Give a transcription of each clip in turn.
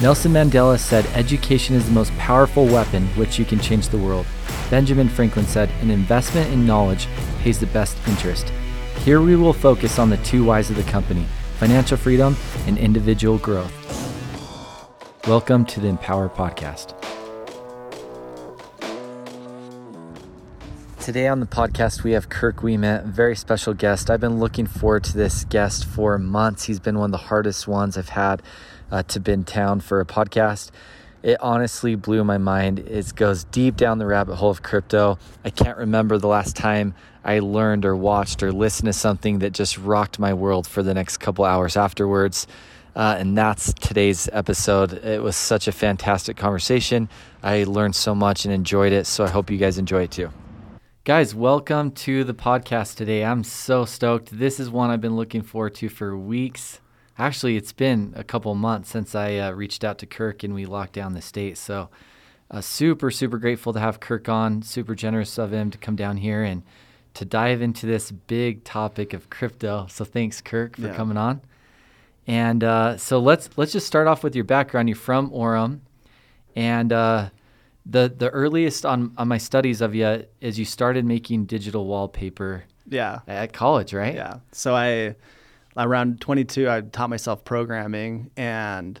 Nelson Mandela said, Education is the most powerful weapon which you can change the world. Benjamin Franklin said, An investment in knowledge pays the best interest. Here we will focus on the two whys of the company financial freedom and individual growth. Welcome to the Empower Podcast. Today on the podcast, we have Kirk a very special guest. I've been looking forward to this guest for months. He's been one of the hardest ones I've had uh, to be town for a podcast. It honestly blew my mind. It goes deep down the rabbit hole of crypto. I can't remember the last time I learned or watched or listened to something that just rocked my world for the next couple hours afterwards. Uh, and that's today's episode. It was such a fantastic conversation. I learned so much and enjoyed it. So I hope you guys enjoy it too. Guys, welcome to the podcast today. I'm so stoked. This is one I've been looking forward to for weeks. Actually, it's been a couple months since I uh, reached out to Kirk and we locked down the state. So, uh, super, super grateful to have Kirk on. Super generous of him to come down here and to dive into this big topic of crypto. So, thanks, Kirk, for yeah. coming on. And uh, so let's let's just start off with your background. You're from Orem, and uh, the the earliest on on my studies of you is you started making digital wallpaper. Yeah. At college, right? Yeah. So I around 22 I taught myself programming and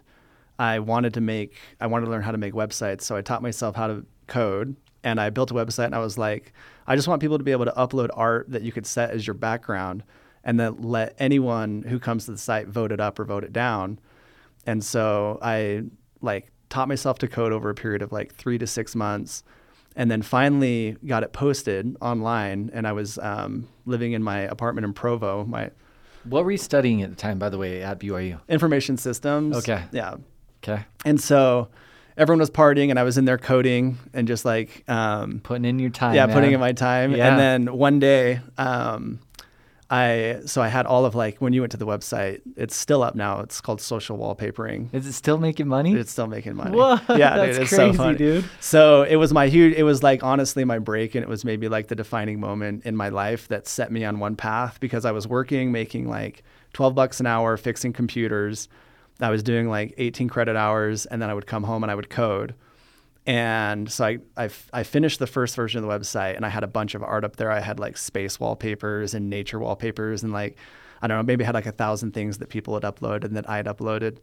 I wanted to make I wanted to learn how to make websites. So I taught myself how to code and I built a website and I was like I just want people to be able to upload art that you could set as your background and then let anyone who comes to the site vote it up or vote it down. And so I like taught myself to code over a period of like three to six months and then finally got it posted online and i was um, living in my apartment in provo my what were you studying at the time by the way at byu information systems. Okay. Yeah. Okay. And so everyone was partying and i was in there coding and just like um, putting in your time yeah man. putting in my time. Yeah. and then one day um, I so I had all of like when you went to the website, it's still up now. It's called social wallpapering. Is it still making money? It's still making money. What? Yeah, That's dude, it's crazy, so funny. dude. So it was my huge. It was like honestly my break, and it was maybe like the defining moment in my life that set me on one path because I was working, making like twelve bucks an hour, fixing computers. I was doing like 18 credit hours, and then I would come home and I would code. And so I, I, I, finished the first version of the website and I had a bunch of art up there. I had like space wallpapers and nature wallpapers and like, I don't know, maybe I had like a thousand things that people had uploaded and that I had uploaded.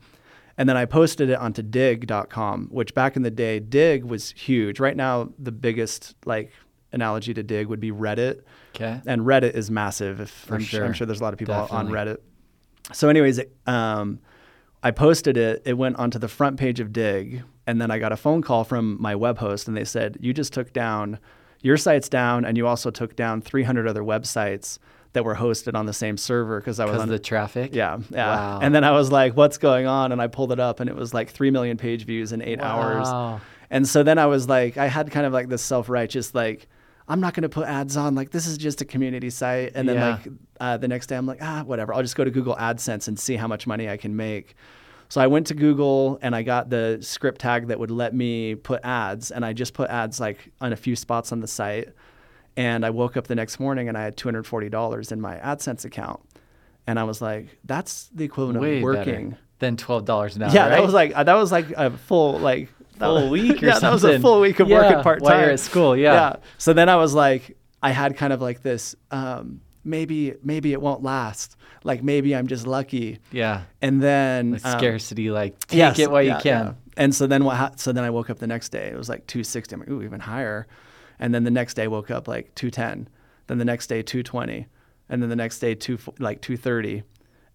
And then I posted it onto digg.com, which back in the day, Digg was huge. Right now, the biggest like analogy to Digg would be Reddit. Okay. And Reddit is massive. If I'm, sure. I'm sure there's a lot of people Definitely. on Reddit. So, anyways, it, um, I posted it. It went onto the front page of Digg, and then I got a phone call from my web host, and they said, "You just took down your site's down, and you also took down 300 other websites that were hosted on the same server because I was on the traffic. Yeah, yeah. Wow. And then I was like, "What's going on?" And I pulled it up, and it was like three million page views in eight wow. hours. And so then I was like, I had kind of like this self righteous like. I'm not going to put ads on. Like this is just a community site. And then Yeah. like uh, the next day, I'm like, ah, whatever. I'll just go to Google AdSense and see how much money I can make. So I went to Google and I got the script tag that would let me put ads, and I just put ads like on a few spots on the site. And I woke up the next morning and I had $240 in my AdSense account, and I was like, that's the equivalent Way of working. better than twelve dollars an hour. Yeah, right? that was like uh, that was like a full like Full was- week or yeah, that was a full week of Yeah, working part time while you're at school, yeah. So then I was like, I had kind of like this. Um, maybe maybe it won't last. Like maybe I'm just lucky. yeah. And then Like um, scarcity, like take yes, it while yeah, you can. yeah. And so then what? Ha- so then I woke up the next day. It was like 260. I'm like, ooh, even higher. And then the next day I woke up like 210. Then the next day 220. And then the next day two like 230.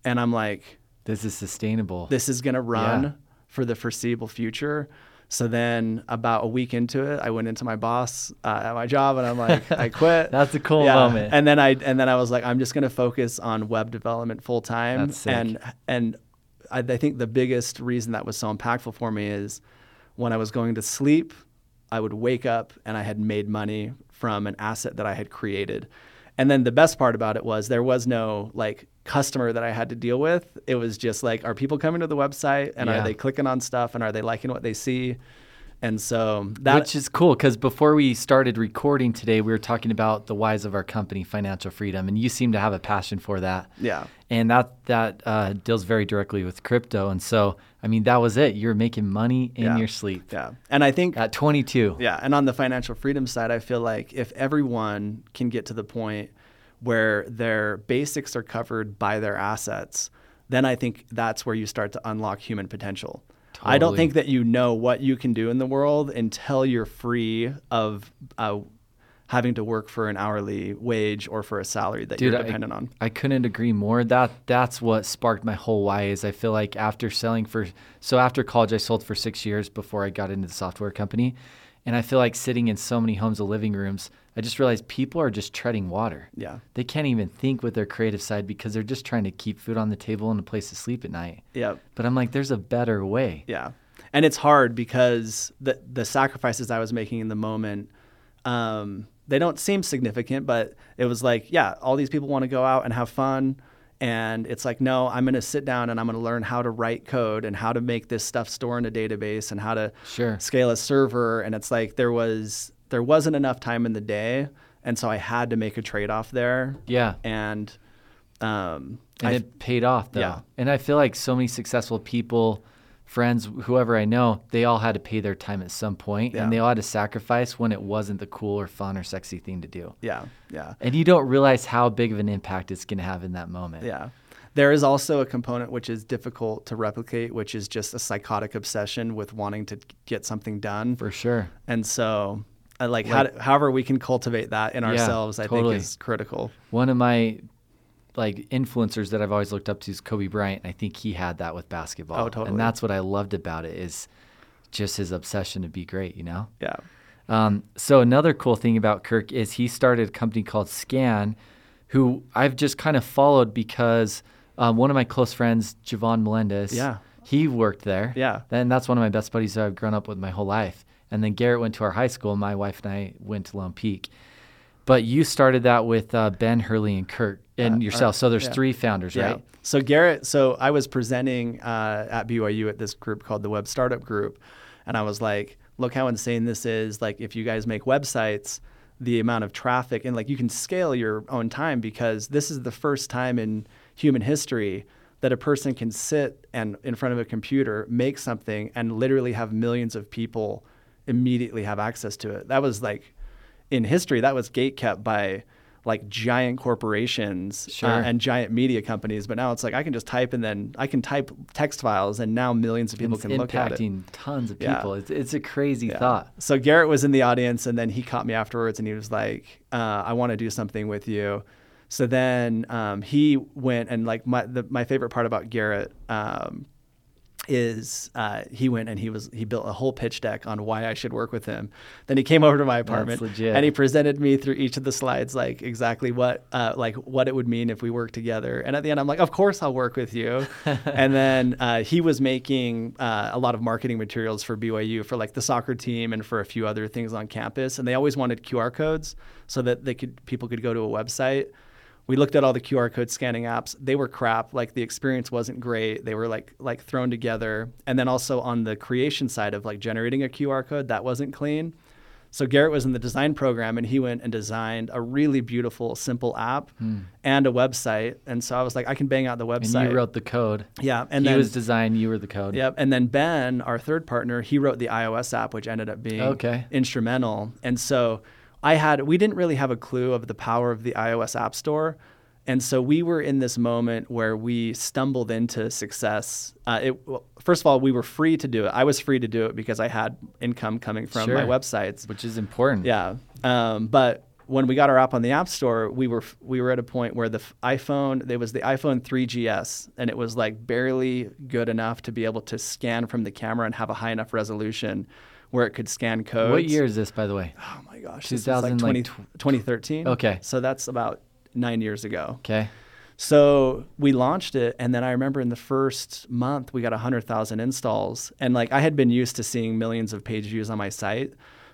And I'm like, This is sustainable. this is gonna run Yeah. for the foreseeable future. So then about a week into it, I went into my boss uh, at my job and I'm like, I quit. That's a cool moment. And then I and then I was like, I'm just gonna focus on web development full time. And and I, I think the biggest reason that was so impactful for me is when I was going to sleep, I would wake up and I had made money from an asset that I had created. And then the best part about it was there was no like customer that I had to deal with. It was just like, are people coming to the website and Yeah. are they clicking on stuff and are they liking what they see? And so that Which is cool because before we started recording today, we were talking about the whys of our company, financial freedom, and you seem to have a passion for that. yeah. And that that uh, deals very directly with crypto. And so, I mean, that was it. You're making money in Yeah. your sleep Yeah. And I think at 22. Yeah, and on the financial freedom side, I feel like if everyone can get to the point where their basics are covered by their assets, then I think that's where you start to unlock human potential. Totally. I don't think that you know what you can do in the world until you're free of uh, having to work for an hourly wage or for a salary that Dude, you're I- dependent on. I couldn't agree more. That that's what sparked my whole why. Is I feel like after selling for so after college, I sold for six years before I got into the software company, and I feel like sitting in so many homes of living rooms, I just realized people are just treading water. Yeah. They can't even think with their creative side because they're just trying to keep food on the table and a place to sleep at night. Yep. But I'm like, there's a better way. Yeah. And it's hard because the the sacrifices I was making in the moment, um, they don't seem significant, but it was like, yeah, all these people want to go out and have fun. And it's like, no, I'm going to sit down and I'm going to learn how to write code and how to make this stuff store in a database and how to Sure. scale a server. And it's like there was there wasn't enough time in the day, and so I had to make a trade off there. Yeah. And um, and I- it paid off though. Yeah. And I feel like so many successful people, friends, whoever I know, they all had to pay their time at some point, Yeah. and they all had to sacrifice when it wasn't the cool or fun or sexy thing to do. yeah, yeah. And you don't realize how big of an impact it's going to have in that moment. Yeah. There is also a component which is difficult to replicate, which is just a psychotic obsession with wanting to get something done. For sure. And so, uh, like, how, however we can cultivate that in Yeah, ourselves, I totally. think is critical. One of my like influencers that I've always looked up to is Kobe Bryant. I think he had that with basketball. Oh, totally. And that's what I loved about it is just his obsession to be great, you know? Yeah. Um, so another cool thing about Kirk is he started a company called Scan, who I've just kind of followed because um, one of my close friends, Javon Melendez, Yeah. he worked there. Yeah. And that's one of my best buddies that I've grown up with my whole life. And then Garrett went to our high school. My wife and I went to Lone Peak. But you started that with uh, Ben Turley and Kirk and Uh, yourself. uh, so there's yeah. three founders, Yeah. right? So Garrett, so I was presenting uh, at BYU at this group called the Web Startup Group, and I was like, "Look how insane this is! Like, if you guys make websites, the amount of traffic and like you can scale your own time because this is the first time in human history that a person can sit and in front of a computer make something and literally have millions of people immediately have access to it. That was like in history that was gate kept by like giant corporations Sure. uh, and giant media companies but now it's like i can just type and then i can type text files and now millions of people It's can look at it impacting tons of people. Yeah. It's, it's a crazy Yeah. thought. so garrett was in the audience and then he caught me afterwards and he was like uh, i want to do something with you so then um, he went and like my the, my favorite part about garrett um, is uh, he went and he was he built a whole pitch deck on why I should work with him. Then he came over to my apartment and he presented me through each of the slides like exactly what uh, like what it would mean if we worked together. And at the end, I'm like, of course I'll work with you. and then uh, he was making uh, a lot of marketing materials for BYU for like the soccer team and for a few other things on campus. And they always wanted QR codes so that they could people could go to a website we looked at all the QR code scanning apps. They were crap. Like the experience wasn't great. They were like like thrown together. And then also on the creation side of like generating a QR code, that wasn't clean. So Garrett was in the design program and he went and designed a really beautiful, simple app hmm. and a website. And so I was like, I can bang out the And website. you wrote the code. yeah, and he then was design, you were the code. Yep. And then Ben, our third partner, he wrote the iOS app, which ended up being Okay. instrumental. And so I had, we didn't really have a clue of the power of the iOS App Store. And so we were in this moment where we stumbled into success. Uh, it, well, first of all, we were free to do it. I was free to do it because I had income coming from my websites. Which is important. Yeah. Um, but when we got our app on the App Store, we were we were at a point where the iPhone there was the iPhone 3GS, and it was like barely good enough to be able to scan from the camera and have a high enough resolution where it could scan codes. What year is this, by the way? Oh my gosh, this is 2000, like like tw- 2013. Okay. so that's about nine years ago. Okay. So we launched it, and then I remember in the first month we got hundred thousand installs, and like I had been used to seeing millions of page views on my site,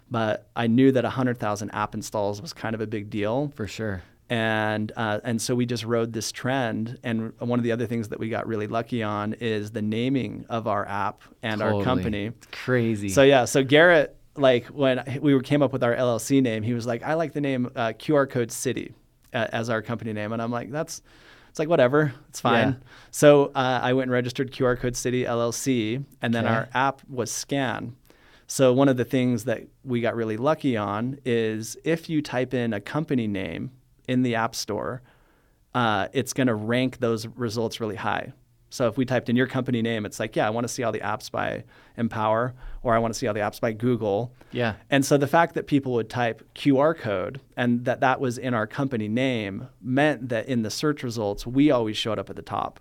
but I knew that hundred thousand app installs was kind of a big deal. For sure. And uh, and so we just rode this trend. And one of the other things that we got really lucky on is the naming of our app and Totally. our company. Crazy. So yeah, so Garrett, like when we came up with our LLC name, he was like, "I like the name uh, QR Code City uh, as our company name," and I'm like, "That's." It's like whatever, it's fine. Yeah. So uh, I went and registered QR Code City LLC, and then Okay. our app was Scan. So one of the things that we got really lucky on is if you type in a company name in the App Store, uh, it's going to rank those results really high. So if we typed in your company name, it's like, yeah, I want to see all the apps by Empower, or I want to see all the apps by Google. yeah. And so the fact that people would type QR code and that that was in our company name meant that in the search results, we always showed up at the top.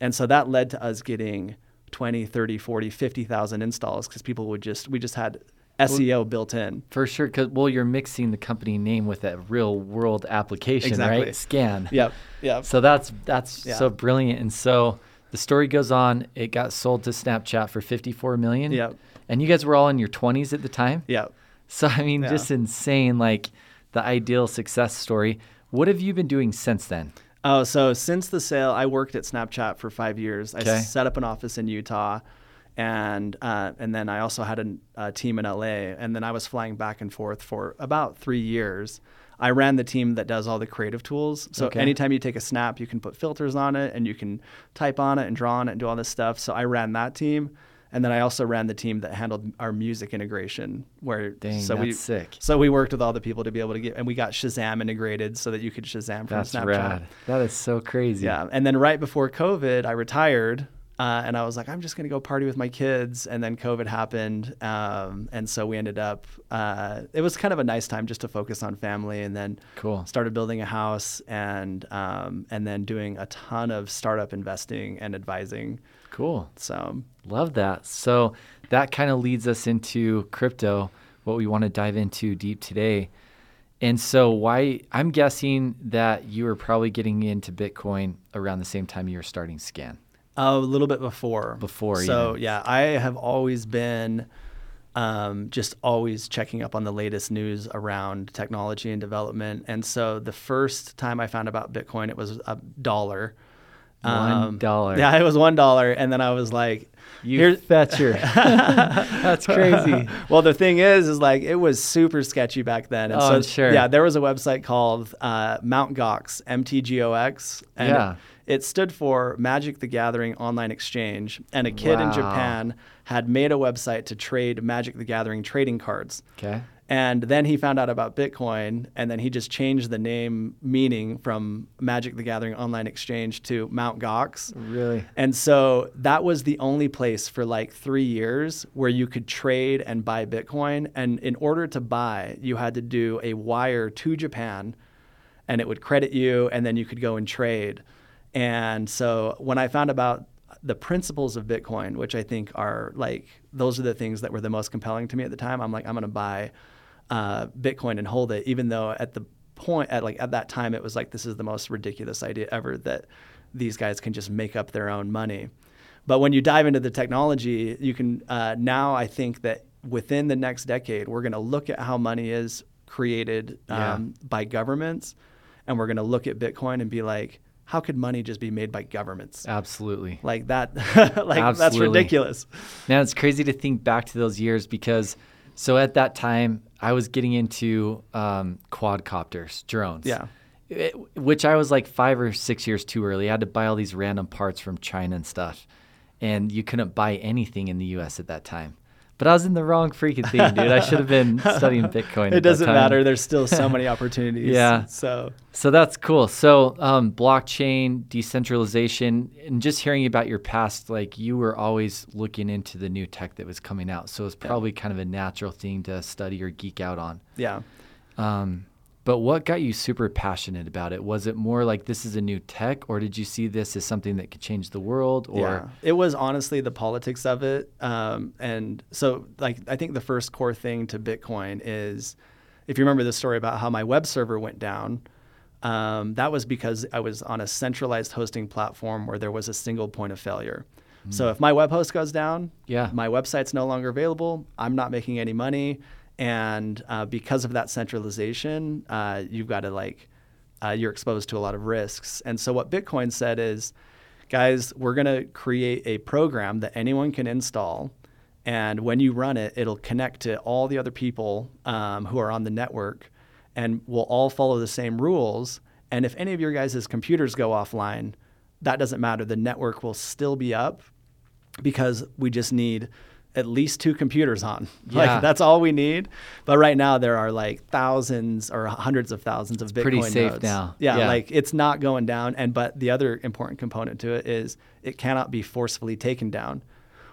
And so that led to us getting 20, 30, 40, 50,000 installs because people would just, we just had SEO built in. For sure, because well, you're mixing the company name with that real world application, Exactly. right? Scan. Yep. Yep. So that's that's Yeah. so brilliant. And so the story goes on. It got sold to Snapchat for 54 million. Yep. And you guys were all in your 20s at the time. Yep. So I mean, Yeah. just insane. Like the ideal success story. What have you been doing since then? Oh, so since the sale, I worked at Snapchat for five years. Okay. I set up an office in Utah, and uh, and then I also had a, a team in LA, and then I was flying back and forth for about three years. I ran the team that does all the creative tools. So Okay. anytime you take a snap, you can put filters on it, and you can type on it and draw on it and do all this stuff. So I ran that team. And then I also ran the team that handled our music integration, where Dang, so that's we sick. so we worked with all the people to be able to get, and we got Shazam integrated so that you could Shazam from That's Snapchat. rad. That is so crazy. Yeah. And then right before COVID, I retired. Uh, and I was like, I'm just going to go party with my kids. And then COVID happened. Um, and so we ended up, uh, it was kind of a nice time just to focus on family and then Cool. started building a house and, um, and then doing a ton of startup investing and advising. Cool. So, Love that. So that kind of leads us into crypto, what we want to dive into deep today. And so why I'm guessing that you were probably getting into Bitcoin around the same time you were starting Scan. A little bit before. Before So, even. yeah, I have always been um, just always checking up on the latest news around technology and development. And so the first time I found about Bitcoin, it was a dollar. One dollar. Yeah, it was one dollar, and then I was like, You "Here's." fetcher. That's crazy. well, the thing is, is like it was super sketchy back then. And Oh, so, sure. Yeah, there was a website called uh, Mount Gox, M-T-G-O-X, and Yeah. It stood for Magic the Gathering Online Exchange. And a kid in Japan had made a website to trade Magic the Gathering trading cards. Okay. And then he found out about Bitcoin, and then he just changed the name meaning from Magic the Gathering Online Exchange to Mount Gox. Really? And so that was the only place for like three years where you could trade and buy Bitcoin. And in order to buy, you had to do a wire to Japan and it would credit you, and then you could go and trade. And so when I found about the principles of Bitcoin, which I think are like, those are the things that were the most compelling to me at the time, I'm like, I'm going to buy uh, Bitcoin and hold it, even though at the point at like at that time it was like this is the most ridiculous idea ever that these guys can just make up their own money. But when you dive into the technology, you can uh, now I think that within the next decade we're going to look at how money is created Yeah. um, by governments, and we're going to look at Bitcoin and be like, how could money just be made by governments? Absolutely. Like that, like that's ridiculous. Now it's crazy to think back to those years because, so at that time I was getting into um, quadcopters, drones. Yeah. It- which I was like five or six years too early. I had to buy all these random parts from China and stuff, and you couldn't buy anything in the U.S. at that time. But I was in the wrong freaking thing, dude. I should have been studying Bitcoin. It doesn't matter. There's still so many opportunities. Yeah. So So that's cool. So um, blockchain, decentralization, and just hearing about your past, like you were always looking into the new tech that was coming out. So it's probably kind of a natural thing to study or geek out on. yeah. Um, but what got you super passionate about it? Was it more like this is a new tech, or did you see this as something that could change the world? Or yeah. it was honestly the politics of it. Um, and so, like, I think the first core thing to Bitcoin is if you remember the story about how my web server went down, um, that was because I was on a centralized hosting platform where there was a single point of failure. So if my web host goes down, Yeah. my website's no longer available. I'm not making any money, and uh, because of that centralization, uh, you've got to like uh, you're exposed to a lot of risks. And so what Bitcoin said is, guys, we're going to create a program that anyone can install. And when you run it, it'll connect to all the other people um, who are on the network and we'll all follow the same rules. And if any of your guys' computers go offline, that doesn't matter. The network will still be up because we just need at least two computers on. Yeah. Like that's all we need. But right now there are like thousands or hundreds of thousands of it's Bitcoin pretty safe nodes. now. Yeah, Yeah. like it's not going down. And but the other important component to it is it cannot be forcefully taken down.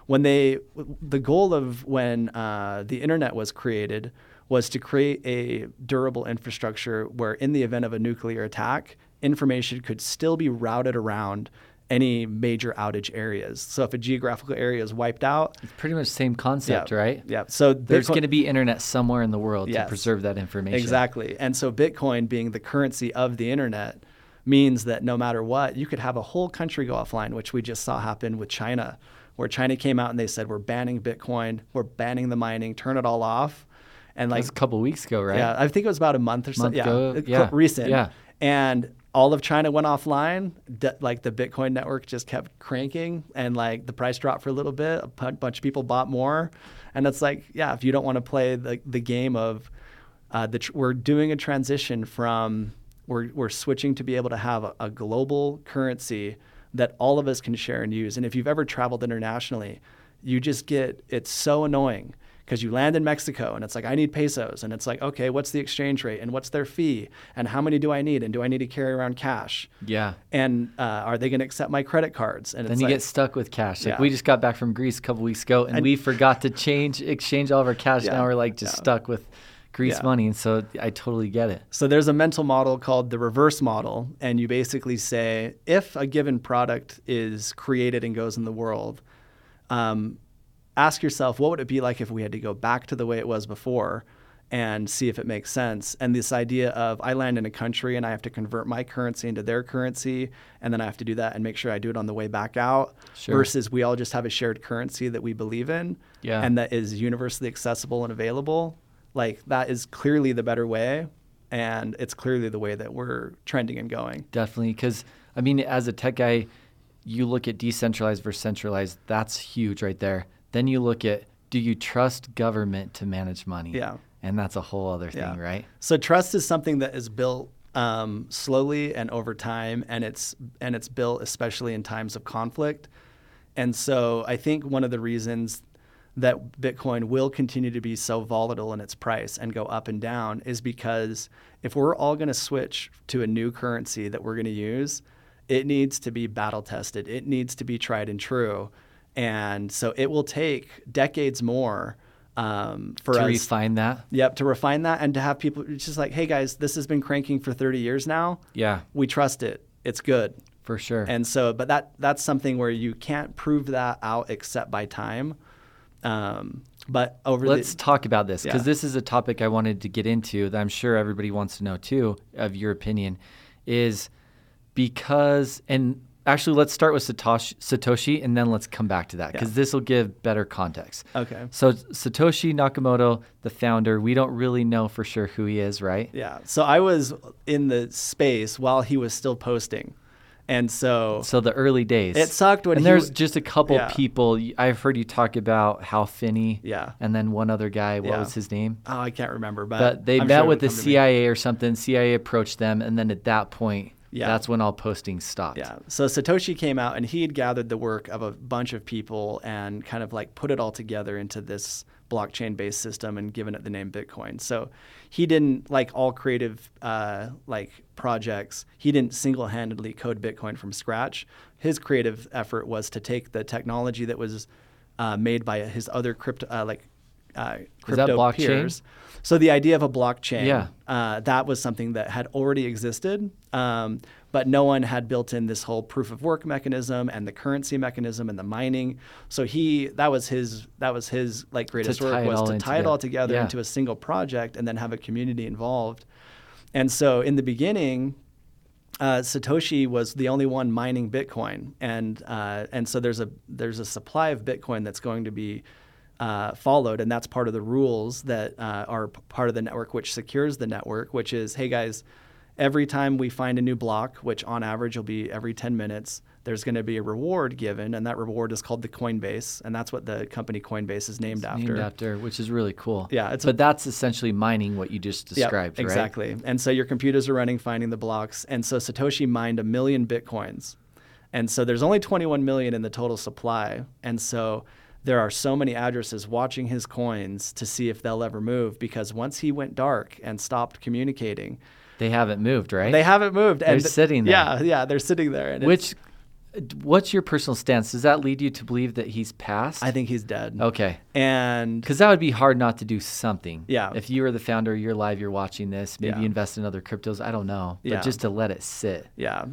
When they, the goal of when uh, the internet was created was to create a durable infrastructure where, in the event of a nuclear attack, information could still be routed around any major outage areas. So if a geographical area is wiped out, It's pretty much the same concept, yeah, right? Yeah. So There's Bitcoin- going to be internet somewhere in the world Yes. to preserve that information. Exactly. And so Bitcoin being the currency of the internet means that no matter what, you could have a whole country go offline, which we just saw happen with China, where China came out and they said, we're banning Bitcoin, we're banning the mining, turn it all off. And like, was a couple weeks ago, right? yeah, I think it was about a month or so. Month Yeah, ago, yeah, recent. yeah. And all of China went offline. D- like the Bitcoin network just kept cranking, and like the price dropped for a little bit. A bunch of people bought more, and it's like, yeah, if you don't want to play the the game of, uh, the tr- we're doing a transition from we're we're switching to be able to have a, a global currency that all of us can share and use. And if you've ever traveled internationally, you just get it's so annoying because you land in Mexico and it's like I need pesos and it's like okay what's the exchange rate and what's their fee and how many do I need and do I need to carry around cash Yeah. and uh, are they going to accept my credit cards and Then you like, get stuck with cash. Like Yeah. we just got back from Greece a couple weeks ago, and, And- we forgot to change, exchange all of our cash. Yeah. Now we're like just Yeah. stuck with Greece Yeah. money, and so I totally get it. So there's a mental model called the reverse model, and you basically say if a given product is created and goes in the world, um, ask yourself what would it be like if we had to go back to the way it was before and see if it makes sense. And this idea of I land in a country and I have to convert my currency into their currency, and then I have to do that and make sure I do it on the way back out, Sure. versus we all just have a shared currency that we believe in Yeah. and that is universally accessible and available. Like that is clearly the better way. And it's clearly the way that we're trending and going. Definitely, because I mean, as a tech guy, you look at decentralized versus centralized. That's huge right there. Then you look at do you trust government to manage money? Yeah. And that's a whole other thing, Yeah. right? So trust is something that is built um, slowly and over time, and it's and it's built especially in times of conflict. And so I think one of the reasons that Bitcoin will continue to be so volatile in its price and go up and down is because if we're all going to switch to a new currency that we're going to use, it needs to be battle tested. It needs to be tried and true. And so it will take decades more um, for to us refine that. Yep, to refine that and to have people just like, hey guys, this has been cranking for 30 years now. Yeah, We trust it. It's good. for sure. And so, but that that's something where you can't prove that out except by time. Um, but over Let's the talk about this because Yeah. this is a topic I wanted to get into that I'm sure everybody wants to know too, of your opinion, is because, and actually, let's start with Satoshi, Satoshi and then let's come back to that because Yeah. this will give better context. okay, So, Satoshi Nakamoto, the founder, we don't really know for sure who he is, right? yeah. So I was in the space while he was still posting, and so So, the early days. it sucked when and he there's just a couple Yeah. people. I've heard you talk about Hal Finney. Yeah. And then one other guy. What Yeah. was his name? oh I can't remember, but, But they I'm met sure with the. CIA or something. CIA approached them, and then at that point, Yeah. that's when all posting stopped. Yeah. So Satoshi came out and he had gathered the work of a bunch of people and kind of like put it all together into this blockchain based system and given it the name Bitcoin. So he didn't like all creative uh, like projects. He didn't single handedly code Bitcoin from scratch. His creative effort was to take the technology that was uh, made by his other crypto uh, like uh, crypto peers. So the idea of a blockchain, Yeah. uh, that was something that had already existed, um, but no one had built in this whole proof of work mechanism and the currency mechanism and the mining. So he that was his that was his like greatest work was to tie it the- all together yeah. into a single project and then have a community involved. And so in the beginning, uh, Satoshi was the only one mining Bitcoin, and uh, and so there's a there's a supply of Bitcoin that's going to be uh, followed, and that's part of the rules that uh, are p- part of the network, which secures the network. Which is, hey guys, every time we find a new block, which on average will be every 10 minutes, there's going to be a reward given, and that reward is called the Coinbase, and that's what the company Coinbase is named It's after. Named after, which is really cool. Yeah, it's a- but that's essentially mining what you just Yeah, described, right? exactly. And so your computers are running, finding the blocks, and so Satoshi mined a million bitcoins, and so there's only 21 million in the total supply, and so there are so many addresses watching his coins to see if they'll ever move because once he went dark and stopped communicating, They haven't moved, right? they haven't moved. They're and sitting there. Yeah, yeah, they're sitting there. And Which, what's your personal stance? Does that lead you to believe that he's passed? I think he's dead. Okay. And Because that would be hard not to do something. Yeah. If you were the founder, you're live, you're watching this, maybe Yeah. invest in other cryptos. I don't know. But Yeah. just to let it sit. Yeah.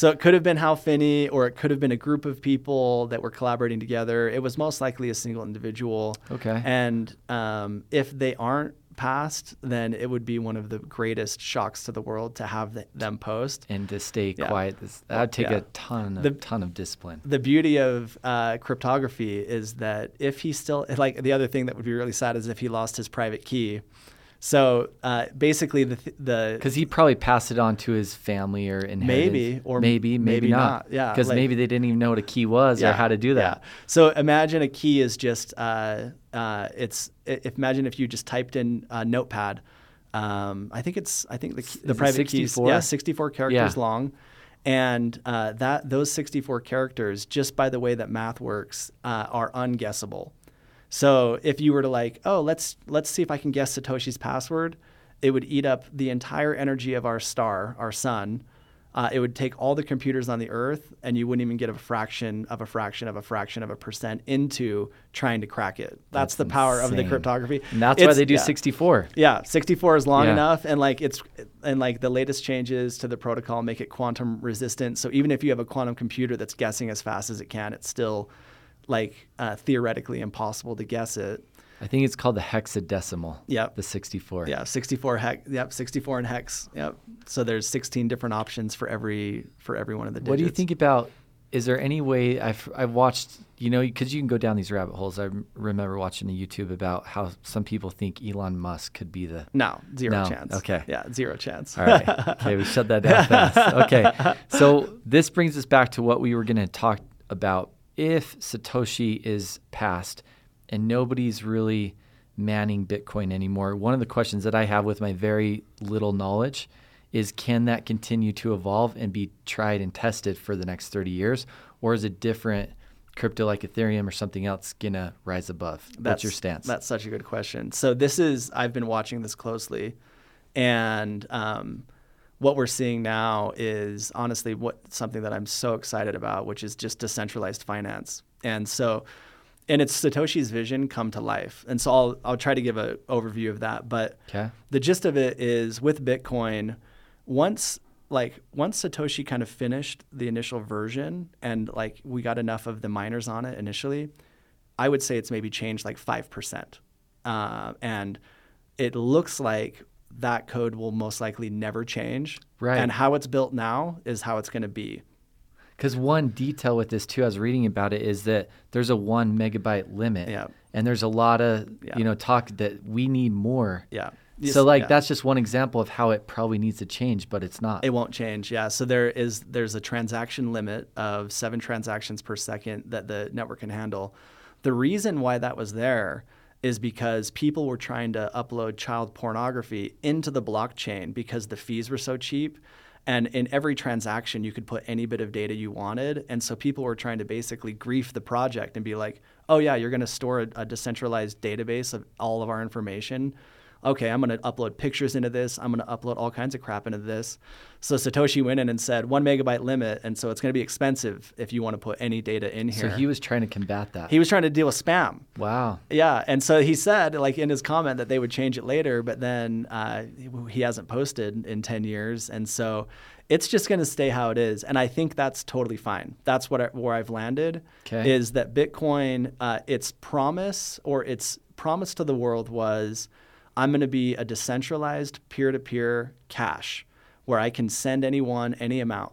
So it could have been Hal Finney, or it could have been a group of people that were collaborating together. It was most likely a single individual. Okay. And um, if they aren't passed, then it would be one of the greatest shocks to the world to have th- them post. And to stay Yeah. quiet. This, that would take Yeah. a ton of, The- ton of discipline. The beauty of uh, cryptography is that if he still, like the other thing that would be really sad is if he lost his private key. So uh, basically, the th- the Because he probably passed it on to his family or inheritance. Maybe, or maybe, maybe, maybe not. not. Yeah, Because like- maybe they didn't even know what a key was or how to do that. Yeah. So imagine a key is just uh, uh, it's if imagine if you just typed in Notepad. Um, I think it's I think the key, the Is private keys 64? yeah 64 characters Yeah. long, and uh, that those 64 characters just by the way that math works uh, are unguessable. So if you were to like oh let's let's see if I can guess Satoshi's password, it would eat up the entire energy of our star, our sun. Uh, it would take all the computers on the earth, and you wouldn't even get a fraction of a fraction of a fraction of a percent into trying to crack it. That's, That's the power of the cryptography. And that's why they do yeah. 64. Yeah, 64 is long Yeah. enough, and like it's and like the latest changes to the protocol make it quantum resistant. So even if you have a quantum computer that's guessing as fast as it can, it's still like uh, theoretically impossible to guess it. I think it's called the hexadecimal. Yep. The 64. Yeah, 64 hex. Yep, 64 in hex. Yep. So there's 16 different options for every for every one of the digits. What do you think about? Is there any way I've I've watched you know because you can go down these rabbit holes. I remember watching a YouTube about how some people think Elon Musk could be the. No, zero No, chance. okay. Yeah, zero chance. All right. Okay, we shut that down fast. Okay. So this brings us back to what we were going to talk about. If Satoshi is passed and nobody's really manning Bitcoin anymore, one of the questions that I have with my very little knowledge is can that continue to evolve and be tried and tested for the next 30 years? Or is a different crypto like Ethereum or something else going to rise above? What's your stance? That's such a good question. So this is I've been watching this closely, and um, what we're seeing now is honestly what something that I'm so excited about, which is just decentralized finance. And so, and it's Satoshi's vision come to life. And so I'll I'll try to give an overview of that, but okay. the gist of it is with Bitcoin, once like once Satoshi kind of finished the initial version and like we got enough of the miners on it initially, I would say it's maybe changed like five percent, uh, and it looks like that code will most likely never change. Right. And how it's built now is how it's going to be. Because one detail with this too, I was reading about it, is that there's a one megabyte limit, Yeah. and there's a lot of Yeah. you know talk that we need more. Yeah. So like Yeah. that's just one example of how it probably needs to change, but it's not. It won't change. Yeah. So there is there's a transaction limit of seven transactions per second that the network can handle. The reason why that was there is because people were trying to upload child pornography into the blockchain because the fees were so cheap. And in every transaction, you could put any bit of data you wanted. And so people were trying to basically grief the project and be like, oh, yeah, you're going to store a, a decentralized database of all of our information okay, I'm going to upload pictures into this. I'm going to upload all kinds of crap into this. So Satoshi went in and said one megabyte limit, and so it's going to be expensive if you want to put any data in here. so he was trying to combat that. he was trying to deal with spam. wow. Yeah, and so he said, like in his comment, that they would change it later, but then uh, he hasn't posted in ten years, and so it's just going to stay how it is. And I think that's totally fine. That's what I, where I've landed. 'Kay. Is that Bitcoin? Uh, its promise or its promise to the world was, I'm going to be a decentralized peer-to-peer cash where I can send anyone any amount.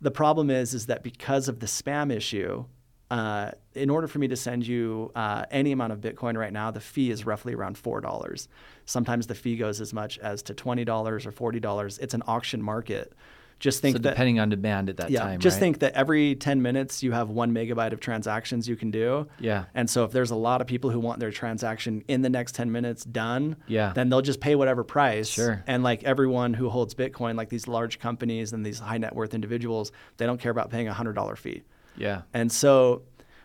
The problem is, is that because of the spam issue, uh, in order for me to send you uh, any amount of Bitcoin right now, the fee is roughly around four dollars. Sometimes the fee goes as much as to twenty dollars or forty dollars. It's an auction market. Just think so that depending on demand at that yeah, time. just right? think that every 10 minutes you have one megabyte of transactions you can do. Yeah. And so if there's a lot of people who want their transaction in the next 10 minutes done, Yeah. then they'll just pay whatever price. Sure. And like everyone who holds Bitcoin, like these large companies and these high net worth individuals, they don't care about paying a hundred dollar fee. Yeah. And so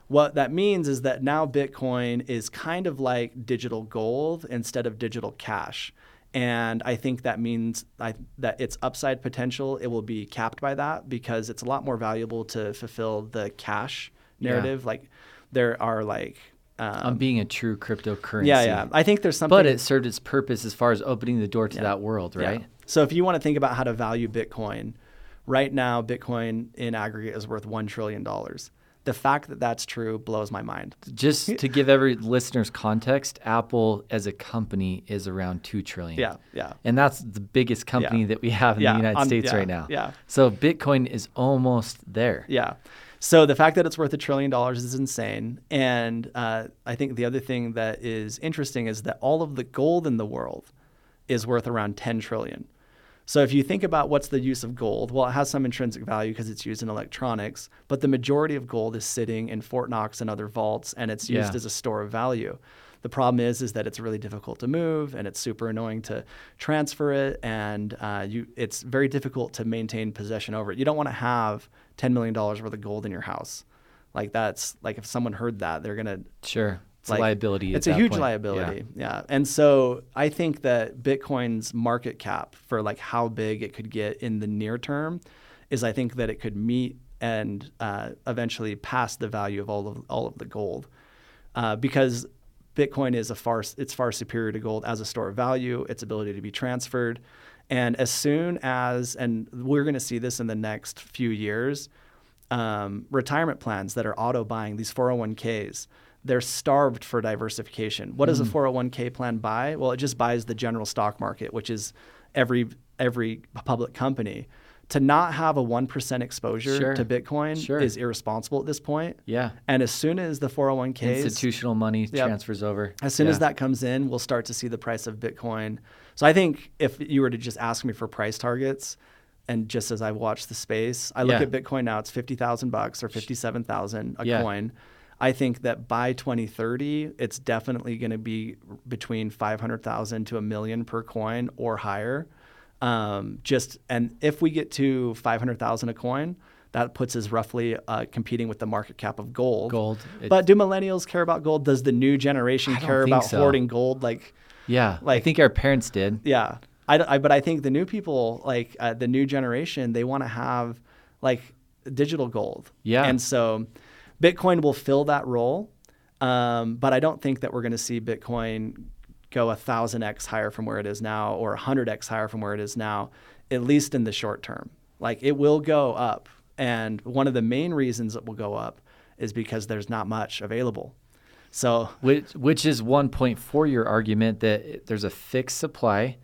what that means is that now Bitcoin is kind of like digital gold instead of digital cash. And I think that means I, that its upside potential it will be capped by that because it's a lot more valuable to fulfill the cash Yeah. narrative. Like there are like um, On being a true cryptocurrency. yeah yeah I think there's something But it served its purpose as far as opening the door to Yeah. that world, right? Yeah. So if you want to think about how to value Bitcoin, right now Bitcoin in aggregate is worth one trillion dollars. The fact that that's true blows my mind. Just to give every listener's context, Apple as a company is around two trillion. Yeah, yeah. And that's the biggest company Yeah. that we have in Yeah, the United States yeah, right now. yeah. So Bitcoin is almost there. Yeah. So the fact that it's worth a trillion dollars is insane. And uh, I think the other thing that is interesting is that all of the gold in the world is worth around 10 trillion. So if you think about what's the use of gold, well, it has some intrinsic value because it's used in electronics, but the majority of gold is sitting in Fort Knox and other vaults, and it's used Yeah. as a store of value. The problem is, is that it's really difficult to move, and it's super annoying to transfer it, and uh, you, it's very difficult to maintain possession over it. You don't want to have ten million dollars worth of gold in your house, like that's like if someone heard that, they're gonna Sure. It's like, a liability. at It's a huge point. liability. Yeah. And so I think that Bitcoin's market cap for like how big it could get in the near term is I think that it could meet and uh, eventually pass the value of all of all of the gold uh, because Bitcoin is a far it's far superior to gold as a store of value, its ability to be transferred, and as soon as and we're going to see this in the next few years, um, retirement plans that are auto buying these 401ks. They're starved for diversification. What does a mm. 401k plan buy? Well, it just buys the general stock market, which is every every public company. To not have a one percent exposure Sure. to Bitcoin Sure. is irresponsible at this point. Yeah. And as soon as the 401k Institutional money Yep. transfers over. as soon as that comes in, we'll start to see the price of Bitcoin. So I think if you were to just ask me for price targets, and just as I watch the space, I look Yeah. at Bitcoin now; it's fifty thousand bucks or fifty-seven thousand a Yeah. coin. I think that by 2030, it's definitely going to be between 500,000 to a million per coin or higher. Um, just and if we get to 500,000 a coin, that puts us roughly uh, competing with the market cap of gold. Gold. But do millennials care about gold? Does the new generation care about so. hoarding gold? Like, Yeah. I think our parents did. yeah, I, I- but I think the new people, like uh, the new generation, they want to have like digital gold. Yeah. And so Bitcoin will fill that role. Um, but I don't think that we're going to see Bitcoin go a thousand X higher from where it is now or a hundred X higher from where it is now, at least in the short term. Like it will go up. And one of the main reasons it will go up is because there's not much available. So Which, which is one point for your argument that there's a fixed supply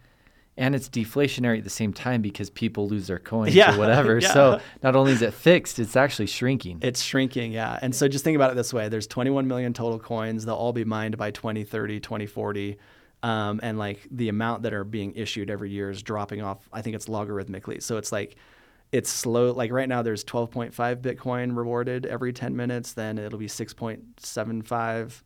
and it's deflationary at the same time because people lose their coins Yeah, or whatever. yeah. So not only is it fixed, it's actually shrinking. It's shrinking, yeah. And so just think about it this way there's 21 million total coins. They'll all be mined by 2030, 2040. Um, and like the amount that are being issued every year is dropping off. I think it's logarithmically. So it's like, it's slow. Like right now, there's 12.5 Bitcoin rewarded every 10 minutes. Then it'll be 6.75.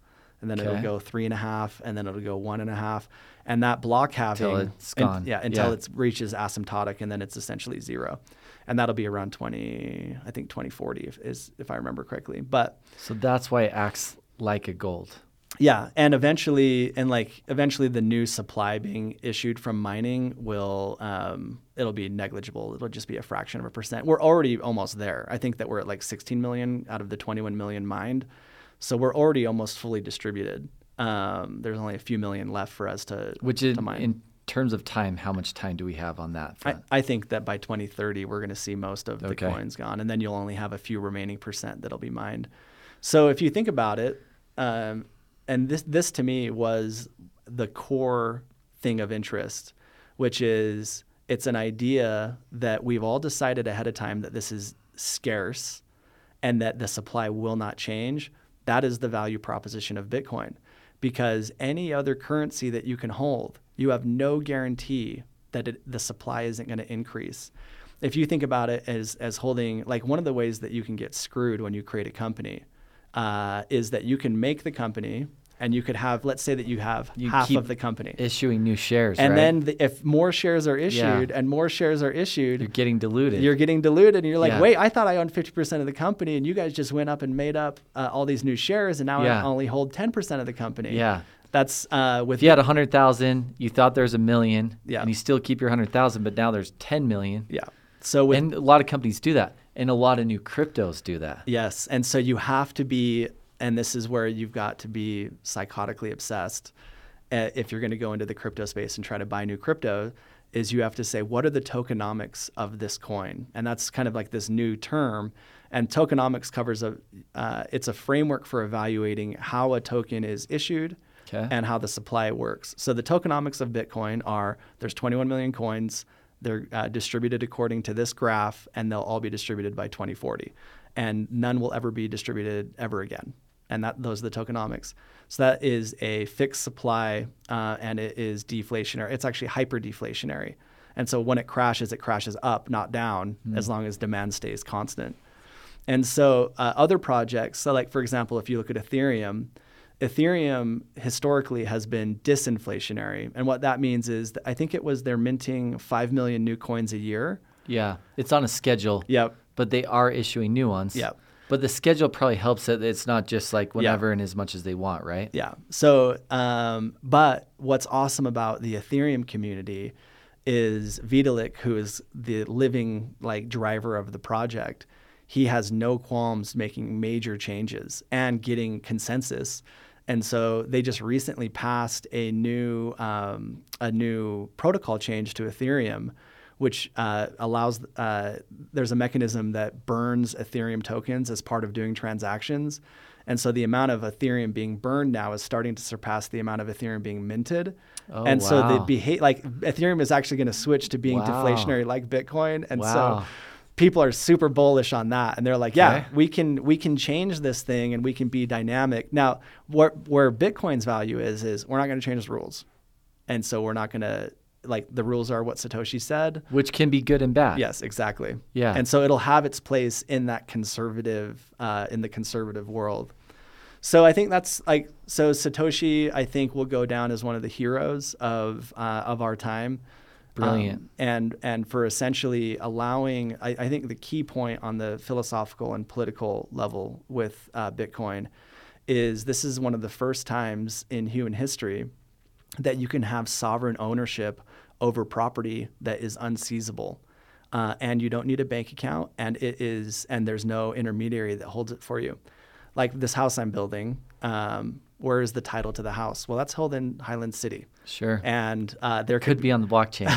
And then it'll go three and a half. And then it'll go one and a half. And that block halving. Until it's gone. yeah, until Yeah. it reaches asymptotic. And then it's essentially zero. And that'll be around 20, I think 2040 if, is, if I remember correctly. But so that's why it acts like a gold. yeah, and eventually, and like eventually, the new supply being issued from mining will, um, it'll be negligible. It'll just be a fraction of a percent. We're already almost there. I think that we're at like 16 million out of the 21 million mined, so we're already almost fully distributed. Um, there's only a few million left for us to Which is, in terms of time, how much time do we have on that I? I think that by 2030, we're going to see most of the Okay. coins gone, and then you'll only have a few remaining percent that'll be mined. So if you think about it, um, and this this to me was the core thing of interest, which is it's an idea that we've all decided ahead of time that this is scarce, and that the supply will not change, that is the value proposition of Bitcoin. Because any other currency that you can hold, you have no guarantee that it, the supply isn't going to increase. If you think about it as, as holding, like one of the ways that you can get screwed when you create a company uh, is that you can make the company and you could have let's say that you have You half keep of the company Issuing new shares, and right? then the, if more shares are issued and more shares are issued you're getting diluted. you're getting diluted and you're like Yeah. wait i thought i owned 50% of the company and you guys just went up and made up uh, all these new shares and now Yeah. i only hold 10% of the company yeah. that's uh, with If you had a hundred thousand, you thought there's a million, Yeah. and you still keep your hundred thousand, but now there's ten million. yeah so with and a lot of companies do that, and a lot of new cryptos do that. Yes. And so you have to be, and this is where you've got to be psychotically obsessed uh, if you're going to go into the crypto space and try to buy new crypto, is you have to say, what are the tokenomics of this coin? And that's kind of like this new term. And tokenomics covers a, uh, it's a framework for evaluating how a token is issued Okay. and how the supply works. So the tokenomics of Bitcoin are there's 21 million coins. They're uh, distributed according to this graph, and they'll all be distributed by 2040, and none will ever be distributed ever again. And that those are the tokenomics. So that is a fixed supply, uh, and it is deflationary. It's actually hyper deflationary. And so when it crashes, it crashes up, not down, as long as demand stays constant. And so uh, other projects, so like for example, if you look at Ethereum, Ethereum historically has been disinflationary. And what that means is that I think it was they're minting 5 million new coins a year. Yeah, it's on a schedule. Yep. But they are issuing new ones. Yep. But the schedule probably helps it. It's not just like whenever and as much as they want, right? Yeah. So, um, but what's awesome about the Ethereum community is Vitalik, who is the living like driver of the project. He has no qualms making major changes and getting consensus. And so they just recently passed a new um, a new protocol change to Ethereum, which uh, allows uh, there's a mechanism that burns Ethereum tokens as part of doing transactions. And so the amount of Ethereum being burned now is starting to surpass the amount of Ethereum being minted. Oh, and so the behavior, like Ethereum is actually going to switch to being Wow. deflationary like Bitcoin. And Wow. so people are super bullish on that. And they're like, yeah, Okay. we can, we can change this thing and we can be dynamic. Now, where, where Bitcoin's value is, is we're not going to change the rules. And so we're not going to, like, the rules are what Satoshi said. Which can be good and bad. Yes, exactly. Yeah. And so it'll have its place in that conservative, uh, in the conservative world. So I think that's like so Satoshi. I think will go down as one of the heroes of uh, of our time. Brilliant. Um, and and for essentially allowing, I, I think the key point on the philosophical and political level with uh, Bitcoin is this is one of the first times in human history that you can have sovereign ownership over property that is unseizable. Uh, and you don't need a bank account, and it is, and there's no intermediary that holds it for you. Like this house I'm building, um, where is the title to the house? Well, that's held in Highland City, Sure. and uh, there could be on the blockchain.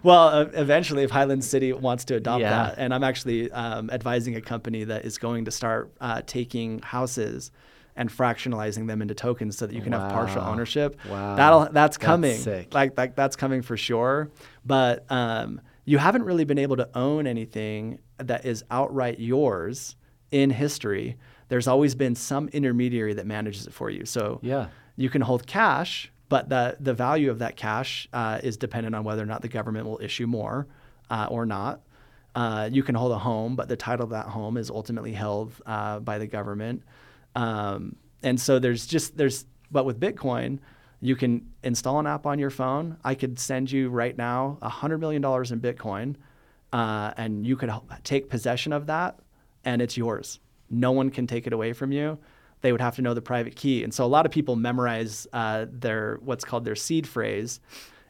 well, uh, eventually, if Highland City wants to adopt Yeah. that, and I'm actually um, advising a company that is going to start uh, taking houses and fractionalizing them into tokens so that you can have partial ownership. Wow. That'll that's That's coming. Like like that's coming for sure. But um, you haven't really been able to own anything that is outright yours in history. There's always been some intermediary that manages it for you. So yeah. you can hold cash, but the the value of that cash uh, is dependent on whether or not the government will issue more uh, or not. Uh, you can hold a home, but the title of that home is ultimately held uh, by the government. Um, and so there's just there's but with Bitcoin, you can install an app on your phone. I could send you right now a hundred million dollars in Bitcoin, uh, and you could take possession of that, and it's yours. No one can take it away from you. They would have to know the private key, and so a lot of people memorize uh, their what's called their seed phrase,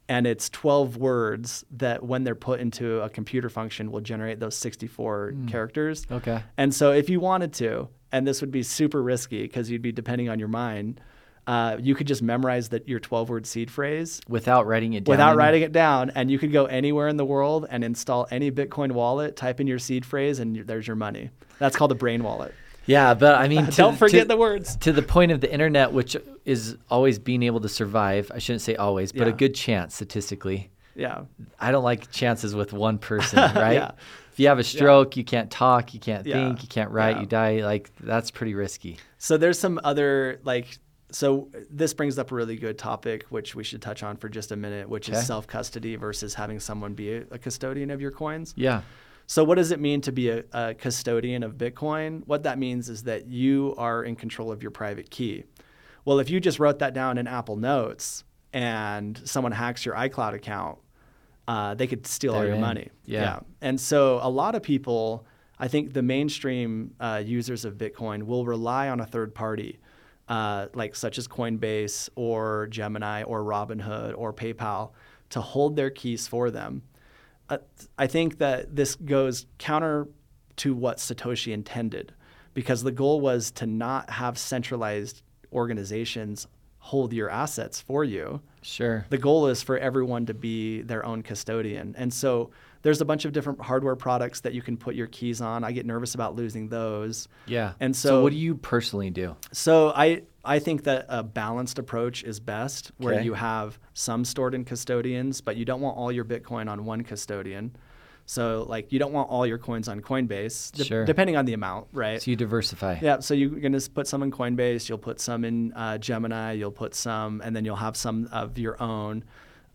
and it's 12 words that when they're put into a computer function will generate those 64 characters. Okay. And so if you wanted to, and this would be super risky because you'd be depending on your mind, uh, you could just memorize that your 12 word seed phrase Without writing it down. without in- writing it down, and you could go anywhere in the world and install any Bitcoin wallet, type in your seed phrase, and there's your money. That's called a brain wallet. Yeah, but I mean, to, Don't forget to, the words. to the point of the internet, which is always being able to survive. I shouldn't say always, but a good chance statistically. Yeah. I don't like chances with one person, right? Yeah. If you have a stroke, yeah. you can't talk, you can't yeah. think, you can't write, yeah. you die. Like that's pretty risky. So there's some other like so this brings up a really good topic which we should touch on for just a minute, which okay. is self custody versus having someone be a, custodian of your coins. Yeah. So what does it mean to be a, a custodian of Bitcoin? What that means is that you are in control of your private key. Well, if you just wrote that down in Apple Notes and someone hacks your iCloud account, uh, they could steal They're all your in. money. Yeah. yeah. And so a lot of people, I think the mainstream uh, users of Bitcoin will rely on a third party, uh, like such as Coinbase or Gemini or Robinhood or PayPal, to hold their keys for them. Uh, I think that this goes counter to what Satoshi intended, because the goal was to not have centralized organizations hold your assets for you. Sure. The goal is for everyone to be their own custodian. And so there's a bunch of different hardware products that you can put your keys on. I get nervous about losing those. Yeah. And so, so what do you personally do? So I I think that a balanced approach is best where okay. you have some stored in custodians, but you don't want all your Bitcoin on one custodian. So like you don't want all your coins on Coinbase, de- sure. depending on the amount, right? So you diversify. Yeah. So you're going to put some in Coinbase, you'll put some in uh, Gemini, you'll put some, and then you'll have some of your own.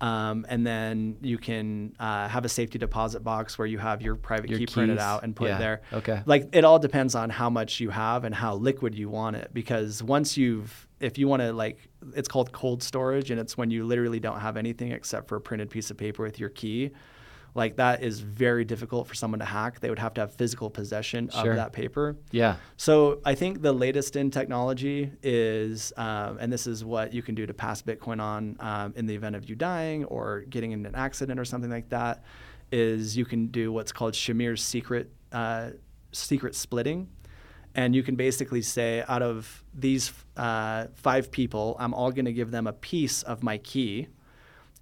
Um, and then you can uh, have a safety deposit box where you have your private your key keys. printed out and put yeah. there. Okay. Like it all depends on how much you have and how liquid you want it. Because once you've, if you want to like, it's called cold storage, and it's when you literally don't have anything except for a printed piece of paper with your key like that is very difficult for someone to hack. They would have to have physical possession sure. of that paper. Yeah. So I think the latest in technology is, um, and this is what you can do to pass Bitcoin on um, in the event of you dying or getting in an accident or something like that, is you can do what's called Shamir's secret uh, secret splitting. And you can basically say, out of these uh, five people, I'm all going to give them a piece of my key.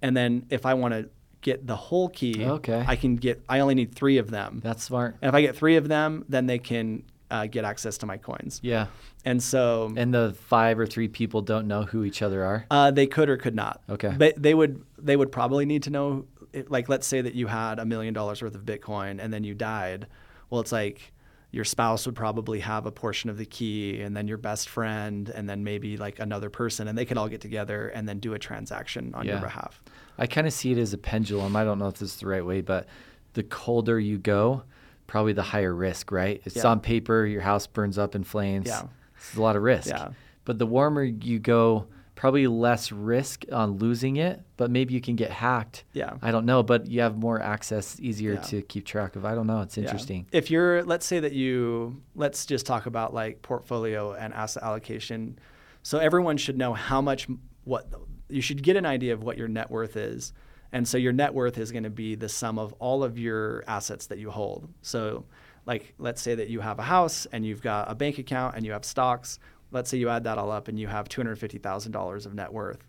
And then if I want to get the whole key, okay. I can get. I only need three of them. That's smart. And if I get three of them, then they can uh, get access to my coins. Yeah. And so. And the five or three people don't know who each other are. Uh, they could or could not. Okay. But they would. They would probably need to know. Like, let's say that you had a million dollars worth of Bitcoin and then you died. Well, it's like your spouse would probably have a portion of the key and then your best friend and then maybe like another person and they could all get together and then do a transaction on yeah. your behalf. I kind of see it as a pendulum. I don't know if this is the right way, but the colder you go, probably the higher risk, right? It's yeah. on paper, your house burns up in flames. Yeah. It's a lot of risk. Yeah. But the warmer you go, probably less risk on losing it, but maybe you can get hacked. Yeah. I don't know, but you have more access, easier yeah. to keep track of. I don't know. It's interesting. Yeah. If you're, let's say that you, let's just talk about like portfolio and asset allocation. So everyone should know how much, what, you should get an idea of what your net worth is. And so your net worth is going to be the sum of all of your assets that you hold. So, like, let's say that you have a house and you've got a bank account and you have stocks let's say you add that all up and you have $250,000 of net worth.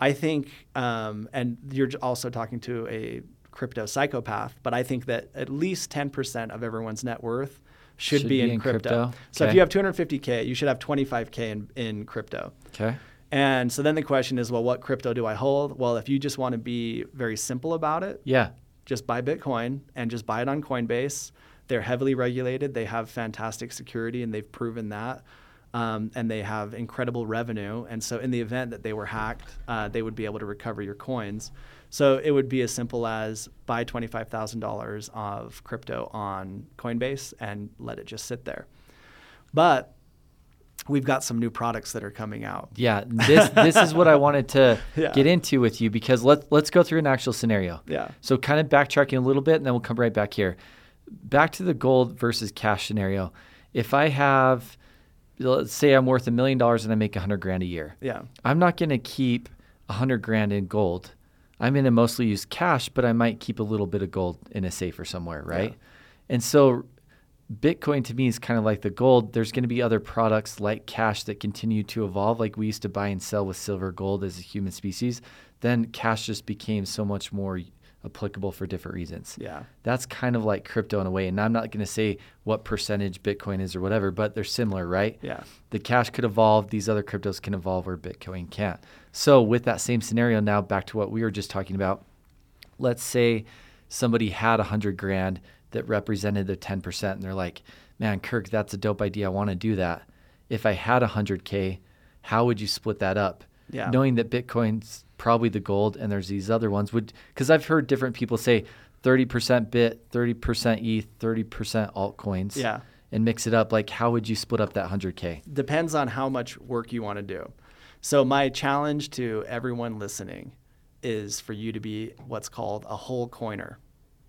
I think, um, and you're also talking to a crypto psychopath, but I think that at least 10% of everyone's net worth should, should be, in, in crypto. crypto. So okay. if you have 250K, you should have 25K in, in crypto. Okay. And so then the question is, well, what crypto do I hold? Well, if you just want to be very simple about it, yeah, just buy Bitcoin and just buy it on Coinbase. They're heavily regulated. They have fantastic security, and they've proven that um, and they have incredible revenue. And so, in the event that they were hacked, uh, they would be able to recover your coins. So, it would be as simple as buy $25,000 of crypto on Coinbase and let it just sit there. But we've got some new products that are coming out. Yeah, this this is what I wanted to yeah. get into with you because let's let's go through an actual scenario. Yeah. So kind of backtracking a little bit, and then we'll come right back here. Back to the gold versus cash scenario. If I have let's say I'm worth a million dollars and I make a hundred grand a year. Yeah. I'm not going to keep a hundred grand in gold. I'm going to mostly use cash, but I might keep a little bit of gold in a safe or somewhere, right? Yeah. And so Bitcoin to me is kind of like the gold. There's going to be other products like cash that continue to evolve. Like we used to buy and sell with silver, gold as a human species. Then cash just became so much more applicable for different reasons. Yeah. That's kind of like crypto in a way. And I'm not going to say what percentage Bitcoin is or whatever, but they're similar, right? Yeah. The cash could evolve, these other cryptos can evolve where Bitcoin can't. So, with that same scenario, now back to what we were just talking about, let's say somebody had a hundred grand, that represented the 10%. And they're like, man, Kirk, that's a dope idea. I want to do that. If I had 100K, how would you split that up? Yeah. Knowing that Bitcoin's probably the gold and there's these other ones would because I've heard different people say 30% bit, 30% ETH, 30% altcoins. Yeah. And mix it up. Like how would you split up that 100k? Depends on how much work you want to do. So my challenge to everyone listening is for you to be what's called a whole coiner.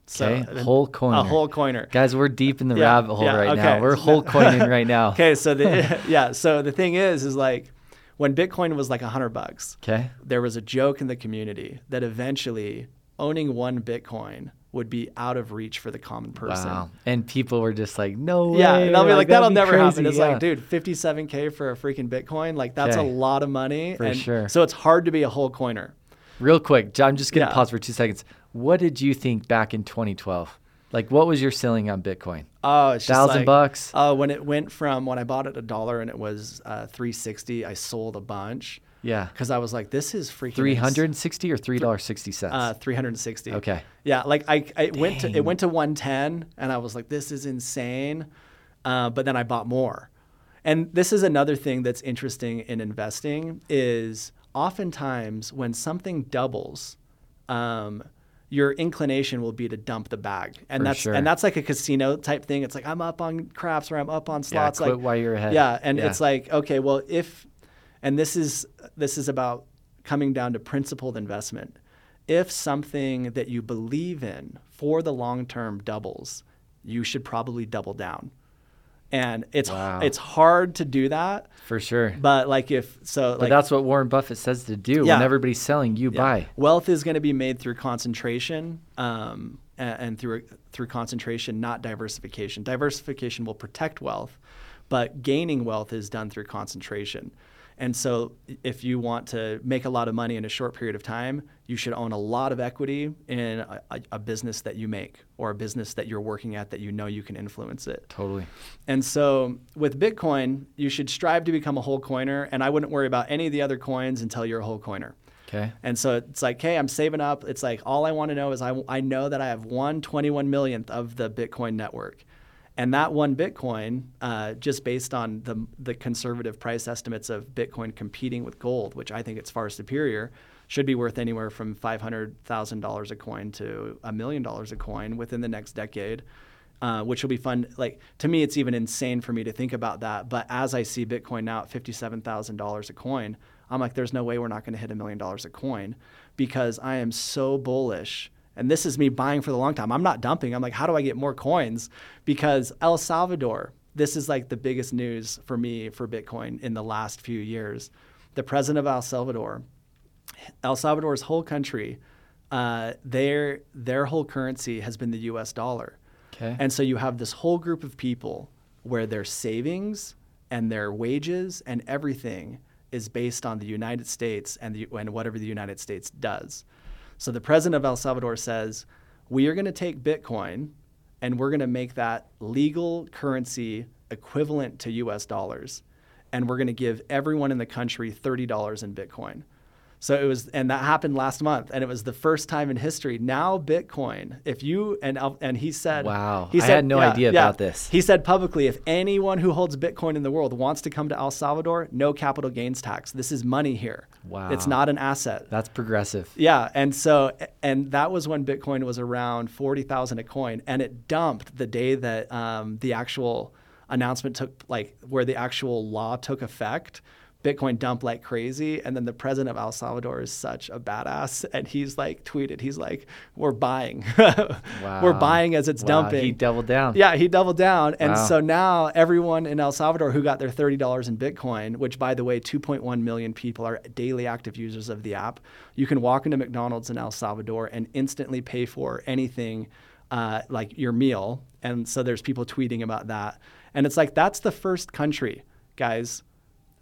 So Okay, whole coiner. A whole coiner. Guys, we're deep in the Yeah, rabbit hole yeah, right okay. now. We're whole coining right now. Okay, so the yeah, so the thing is is like when Bitcoin was like a hundred bucks, Okay. there was a joke in the community that eventually owning one Bitcoin would be out of reach for the common person. Wow. And people were just like, no way. Yeah, and they'll be like, that'd that'll never crazy. happen. It's Yeah. like, dude, 57k for a freaking Bitcoin, like that's a lot of money. For and sure. So it's hard to be a whole coiner. Real quick, John, I'm just going to Yeah. pause for two seconds. What did you think back in 2012? Like, what was your ceiling on Bitcoin? Oh, it's Thousand like- bucks? Uh, when it went from when I bought it a dollar and it was uh, 360, I sold a bunch Yeah. because I was like, this is freaking 360 or $3.60? Uh, 360. Okay. Yeah, like I, I it went to it went to 110, and I was like, this is insane. Uh, but then I bought more, and this is another thing that's interesting in investing is oftentimes when something doubles, um, your inclination will be to dump the bag, and For that's sure. and that's like a casino type thing. It's like I'm up on craps or I'm up on Yeah, slots. quit like while you're ahead. yeah, and Yeah. it's like okay, well if, and this is this is about coming down to principled investment. If something that you believe in for the long term doubles, you should probably double down. And it's Wow. it's hard to do that, For sure. but like if so, But that's what Warren Buffett says to do. Yeah. When everybody's selling, you yeah. buy. Wealth is going to be made through concentration, um, and, and through through concentration, not diversification. Diversification will protect wealth, but gaining wealth is done through concentration. And so, if you want to make a lot of money in a short period of time, you should own a lot of equity in a, a, business that you make or a business that you're working at that you know you can influence it. Totally. And so with Bitcoin, you should strive to become a whole coiner, and I wouldn't worry about any of the other coins until you're a whole coiner. Okay. And so it's like, hey, I'm saving up. It's like all I want to know is I, I know that I have one 21 millionth of the Bitcoin network. And that one Bitcoin, uh, just based on the, the conservative price estimates of Bitcoin competing with gold, which I think it's far superior, should be worth anywhere from $500,000 a coin to a million dollars a coin within the next decade. Uh, which will be fun. Like to me, it's even insane for me to think about that. But as I see Bitcoin now at fifty-seven thousand dollars a coin, I'm like, there's no way we're not going to hit a million dollars a coin because I am so bullish. And this is me buying for the long time. I'm not dumping. I'm like, how do I get more coins? Because El Salvador, this is like the biggest news for me for Bitcoin in the last few years. The president of El Salvador, El Salvador's whole country, uh, their their whole currency has been the U.S. dollar. Okay. And so you have this whole group of people where their savings and their wages and everything is based on the United States and, the, and whatever the United States does. So the president of El Salvador says, we are going to take Bitcoin and we're going to make that legal currency equivalent to US dollars. And we're going to give everyone in the country $30 in Bitcoin. So it was, and that happened last month, and it was the first time in history. Now Bitcoin, if you and and he said, Wow. he I said, had no idea about this. He said publicly, if anyone who holds Bitcoin in the world wants to come to El Salvador, no capital gains tax. This is money here. Wow. it's not an asset. That's progressive. Yeah, and so and that was when Bitcoin was around forty thousand a coin, and it dumped the day that um, the actual announcement took, like where the actual law took effect. Bitcoin dumped like crazy, and then the president of El Salvador is such a badass, and he's like tweeted, he's like, "We're buying, we're buying as it's Wow, dumping." He doubled down. Yeah, he doubled down. And Wow. so now everyone in El Salvador who got their $30 in Bitcoin, which by the way, 2.1 million people are daily active users of the app, you can walk into McDonald's in El Salvador and instantly pay for anything uh, like your meal. And so there's people tweeting about that. And it's like, that's the first country, guys.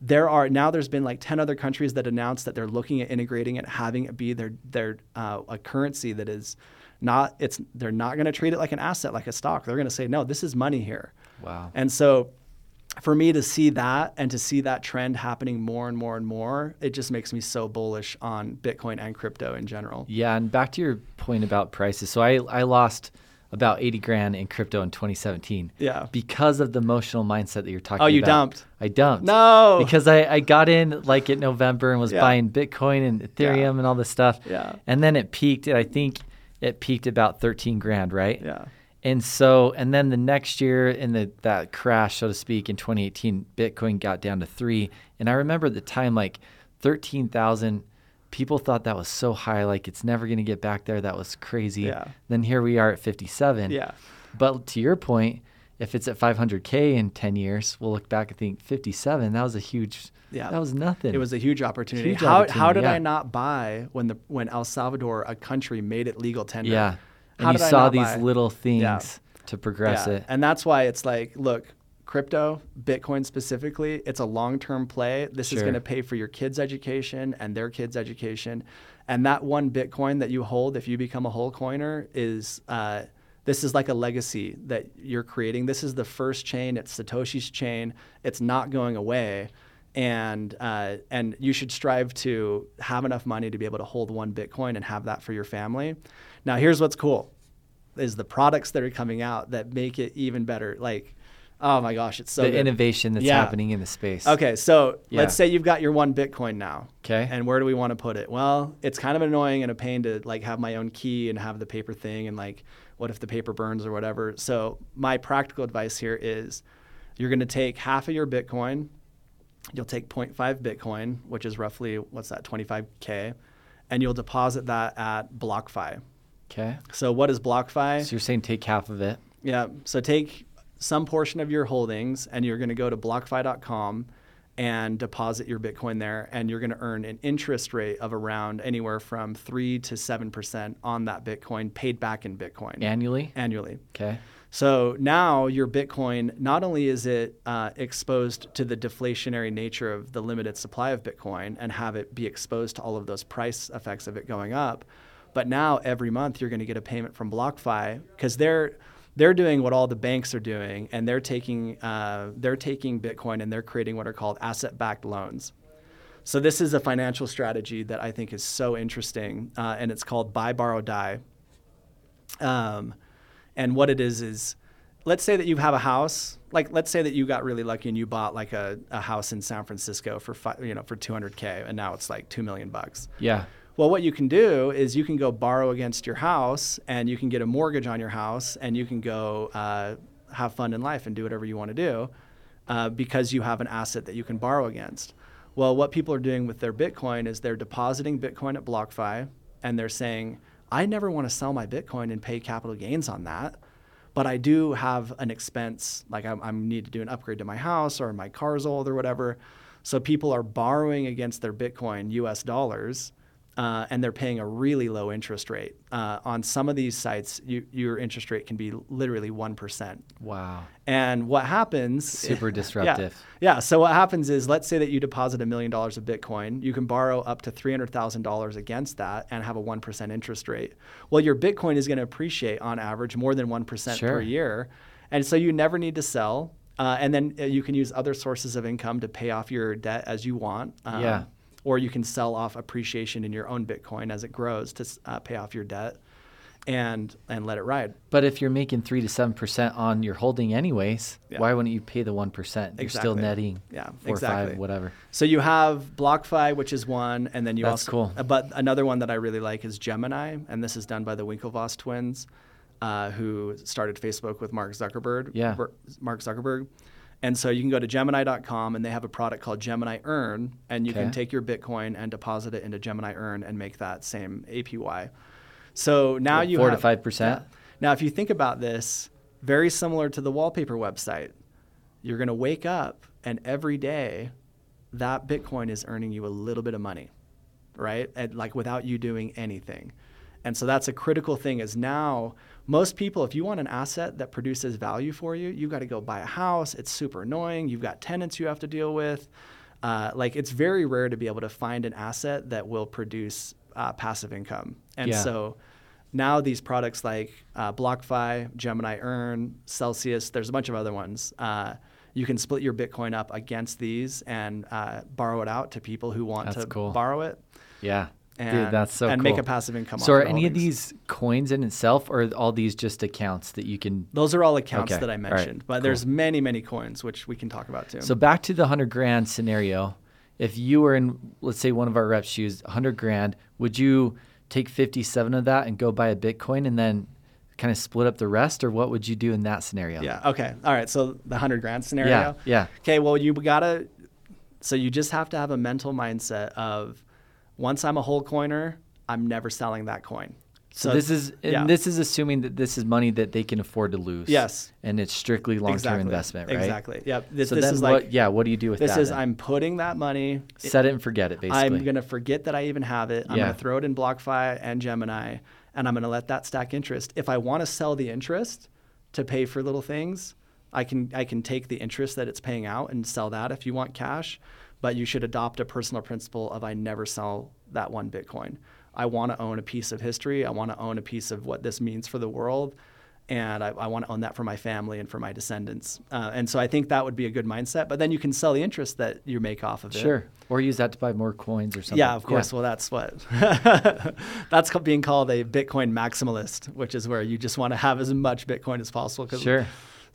There are now. There's been like ten other countries that announced that they're looking at integrating it, having it be their their uh, a currency that is not. It's they're not going to treat it like an asset, like a stock. They're going to say, no, this is money here. Wow. And so for me to see that and to see that trend happening more and more and more, it just makes me so bullish on Bitcoin and crypto in general. Yeah, and back to your point about prices. So I I lost about 80 grand in crypto in 2017. Yeah. Because of the emotional mindset that you're talking about. Oh, you dumped? I dumped. No. Because I, I got in like in November and was Yeah. buying Bitcoin and Ethereum Yeah. and all this stuff. Yeah. And then it peaked. I think it peaked about 13 grand, right? Yeah. And so, and then the next year in the that crash, so to speak, in 2018, Bitcoin got down to three. And I remember at the time, like 13,000 people thought that was so high, like it's never going to get back there. That was crazy. Yeah. Then here we are at 57. Yeah. But to your point, if it's at 500K in 10 years, we'll look back and think 57, that was a huge, Yeah. that was nothing. It was a huge opportunity. Huge how, how did yeah. I not buy when the when El Salvador, a country, made it legal tender? yeah. How And you saw these buy? little things Yeah. to progress Yeah. it. And that's why it's like, look, crypto, Bitcoin specifically, it's a long term play. This is going to pay for your kids' education and their kids' education. And that one Bitcoin that you hold, if you become a whole coiner, is uh, this is like a legacy that you're creating. This is the first chain. It's Satoshi's chain. It's not going away. And uh, and you should strive to have enough money to be able to hold one Bitcoin and have that for your family. Now, here's what's cool is the products that are coming out that make it even better. Like, oh my gosh, it's so the good. innovation that's Yeah. happening in the space. Okay, so Yeah. let's say you've got your one Bitcoin now. Okay. And where do we want to put it? Well, it's kind of annoying and a pain to like have my own key and have the paper thing and like what if the paper burns or whatever. So my practical advice here is you're going to take half of your Bitcoin, you'll take 0.5 Bitcoin, which is roughly what's that 25k, and you'll deposit that at BlockFi. Okay. So what is BlockFi? So you're saying take half of it. Yeah. So take some portion of your holdings and you're going to go to blockfi.com and deposit your Bitcoin there. And you're going to earn an interest rate of around anywhere from 3 to 7% on that Bitcoin paid back in Bitcoin Annually? annually. Okay. So now your Bitcoin, not only is it uh, exposed to the deflationary nature of the limited supply of Bitcoin and have it be exposed to all of those price effects of it going up, but now every month you're going to get a payment from BlockFi because they're they're doing what all the banks are doing, and they're taking uh, they're taking Bitcoin and they're creating what are called asset-backed loans. So this is a financial strategy that I think is so interesting, uh, and it's called buy, borrow, die. Um, and what it is is, let's say that you have a house. Like, let's say that you got really lucky and you bought like a, a house in San Francisco for fi- you know for 200k, and now it's like two million bucks. Yeah. Well, what you can do is you can go borrow against your house, and you can get a mortgage on your house, and you can go uh, have fun in life and do whatever you want to do, uh, because you have an asset that you can borrow against. Well, what people are doing with their Bitcoin is they're depositing Bitcoin at BlockFi, and they're saying, "I never want to sell my Bitcoin and pay capital gains on that." But I do have an expense, like I, I need to do an upgrade to my house or my car's old or whatever. So people are borrowing against their Bitcoin US dollars uh, and they're paying a really low interest rate. Uh, on some of these sites, you, your interest rate can be literally 1%. Wow. And what happens? Super disruptive. Yeah. yeah. So what happens is, let's say that you deposit a million dollars of Bitcoin, you can borrow up to three hundred thousand dollars against that and have a one percent interest rate. Well, your Bitcoin is going to appreciate on average more than one percent Sure. per year, and so you never need to sell. Uh, and then uh, you can use other sources of income to pay off your debt as you want. Um, Yeah. Or you can sell off appreciation in your own Bitcoin as it grows to uh, pay off your debt, and and let it ride. But if you're making three to seven percent on your holding anyways, Yeah. why wouldn't you pay the one percent? You're still netting Yeah, four or exactly. five, whatever. So you have BlockFi, which is one, and then you That's also. cool. But another one that I really like is Gemini, and this is done by the Winklevoss twins, uh, who started Facebook with Mark Zuckerberg. Yeah. Mark Zuckerberg. And so you can go to Gemini.com, and they have a product called Gemini Earn, and you Okay. can take your Bitcoin and deposit it into Gemini Earn and make that same APY. So now What, you four to have- 5%? yeah. Now, if you think about this, very similar to the wallpaper website, you're going to wake up and every day that Bitcoin is earning you a little bit of money, right? And like without you doing anything. And so that's a critical thing is now most people, if you want an asset that produces value for you, you've got to go buy a house. It's super annoying. You've got tenants you have to deal with. Uh, like it's very rare to be able to find an asset that will produce uh, passive income. And Yeah. so now these products like uh, BlockFi, Gemini Earn, Celsius, there's a bunch of other ones. Uh, you can split your Bitcoin up against these and uh, borrow it out to people who want That's to cool. borrow it. Yeah. And, that's so and make a passive income. So are any of these coins in itself, or are all these just accounts that you can? Those are all accounts Okay, that I all right, mentioned, but cool. there's many, many coins which we can talk about too. So back to the hundred grand scenario. If you were in, let's say, one of our reps' shoes, hundred grand, would you take fifty-seven of that and go buy a Bitcoin and then kind of split up the rest, or what would you do in that scenario? yeah. Okay. All right. So the hundred grand scenario. Yeah. Yeah. Okay. Well, you gotta. So you just have to have a mental mindset of, once I'm a whole coiner, I'm never selling that coin. So, this is and yeah. this is assuming that this is money that they can afford to lose. Yes. And it's strictly long-term exactly. investment, right? Exactly. Yep. This, so this then is what? like yeah. What do you do with this that? is then? I'm putting that money. set it and forget it. Basically. I'm gonna forget that I even have it. I'm Yeah. gonna throw it in BlockFi and Gemini, and I'm gonna let that stack interest. If I want to sell the interest to pay for little things, I can I can take the interest that it's paying out and sell that if you want cash. But you should adopt a personal principle of I never sell that one Bitcoin. I want to own a piece of history. I want to own a piece of what this means for the world. And I, I want to own that for my family and for my descendants. Uh, and so I think that would be a good mindset. But then you can sell the interest that you make off of it. Sure. Or use that to buy more coins or something. Yeah, of course. Well, that's what that's being called a Bitcoin maximalist, which is where you just want to have as much Bitcoin as possible. Sure.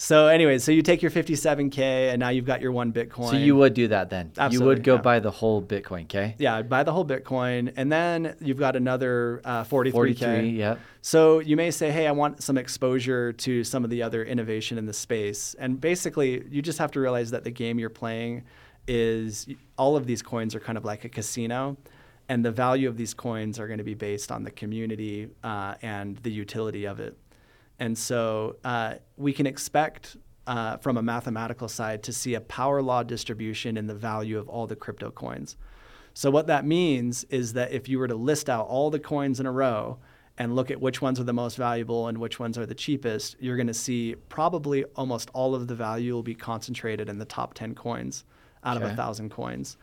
So, anyway, so you take your 57k, and now you've got your one Bitcoin. So you would do that then. Absolutely, you would go yeah. buy the whole Bitcoin, okay? yeah, buy the whole Bitcoin, and then you've got another uh, 43k. 43, yep. So you may say, hey, I want some exposure to some of the other innovation in the space. And basically, you just have to realize that the game you're playing is all of these coins are kind of like a casino. And the value of these coins are going to be based on the community uh, and the utility of it. And so uh, we can expect uh, from a mathematical side to see a power law distribution in the value of all the crypto coins. So what that means is that if you were to list out all the coins in a row and look at which ones are the most valuable and which ones are the cheapest, you're going to see probably almost all of the value will be concentrated in the top 10 coins out of Okay. a thousand coins.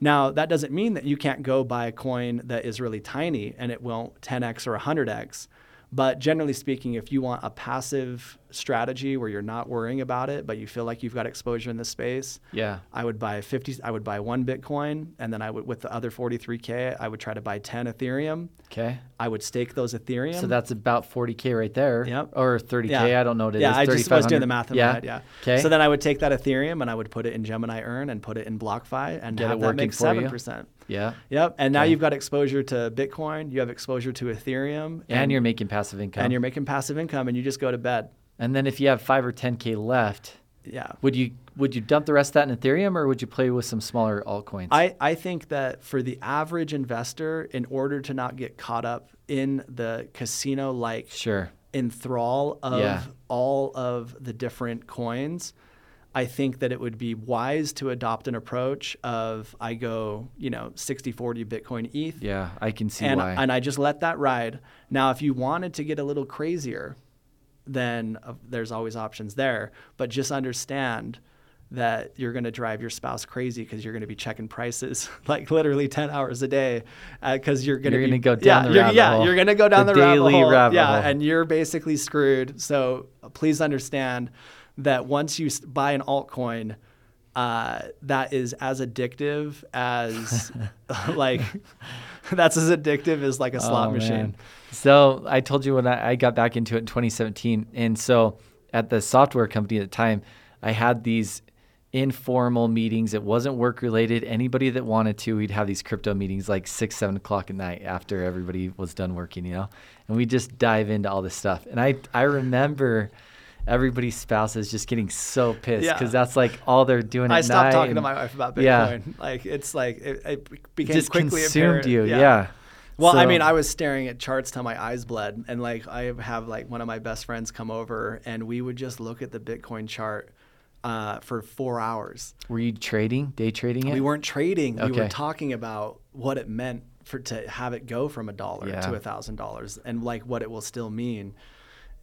Now, that doesn't mean that you can't go buy a coin that is really tiny and it won't 10x or 100x. But generally speaking, if you want a passive strategy where you're not worrying about it, but you feel like you've got exposure in the space, Yeah. I would buy 50 I would buy 1 Bitcoin and then I would with the other 43k, I would try to buy 10 Ethereum. Okay. I would stake those Ethereum. So that's about 40K right there. Yep. Or 30K. Yeah. I don't know what it is. yeah, I just was doing the math in yeah. my head. Yeah. Okay. So then I would take that Ethereum and I would put it in Gemini Earn and put it in BlockFi and Get it have that working make seven percent. Yeah. Yep. And now you've got exposure to Bitcoin. You have exposure to Ethereum. And, you're making passive income. and you're making passive income, and you just go to bed. and then if you have five or 10K left, Yeah. would you would you dump the rest of that in Ethereum or would you play with some smaller altcoins? I, I think that for the average investor, in order to not get caught up in the casino like sure. enthrall of Yeah. all of the different coins, I think that it would be wise to adopt an approach of I go, you know, 60 40 Bitcoin ETH. Yeah, I can see and, why. and I just let that ride. Now, if you wanted to get a little crazier, then uh, there's always options there. But just understand that you're going to drive your spouse crazy because you're going to be checking prices like literally 10 hours a day because you're going to go down yeah, the rabbit yeah, hole. you're going to go down The the, rabbit daily hole. rabbit yeah, hole. and you're basically screwed. So uh, please understand that once you buy an altcoin, uh, that is as addictive as like that's as addictive as like a slot Oh, machine. man. So I told you when I, I got back into it in 2017, and so at the software company at the time, I had these informal meetings. It wasn't work related. Anybody that wanted to, we'd have these crypto meetings like six, seven o'clock at night after everybody was done working, you know, and we just dive into all this stuff. And I I remember. Everybody's spouses just getting so pissed Yeah. because that's like all they're doing. I stopped talking to my wife about Bitcoin. Yeah. Like it's like it, it became just quickly consumed apparent. you. Yeah. Well, I mean, I was staring at charts till my eyes bled, and like I have like one of my best friends come over, and we would just look at the Bitcoin chart uh, for four hours. Were you trading, day trading it? We weren't trading. We were talking about what it meant for to have it go from a dollar Yeah. to a thousand dollars, and like what it will still mean.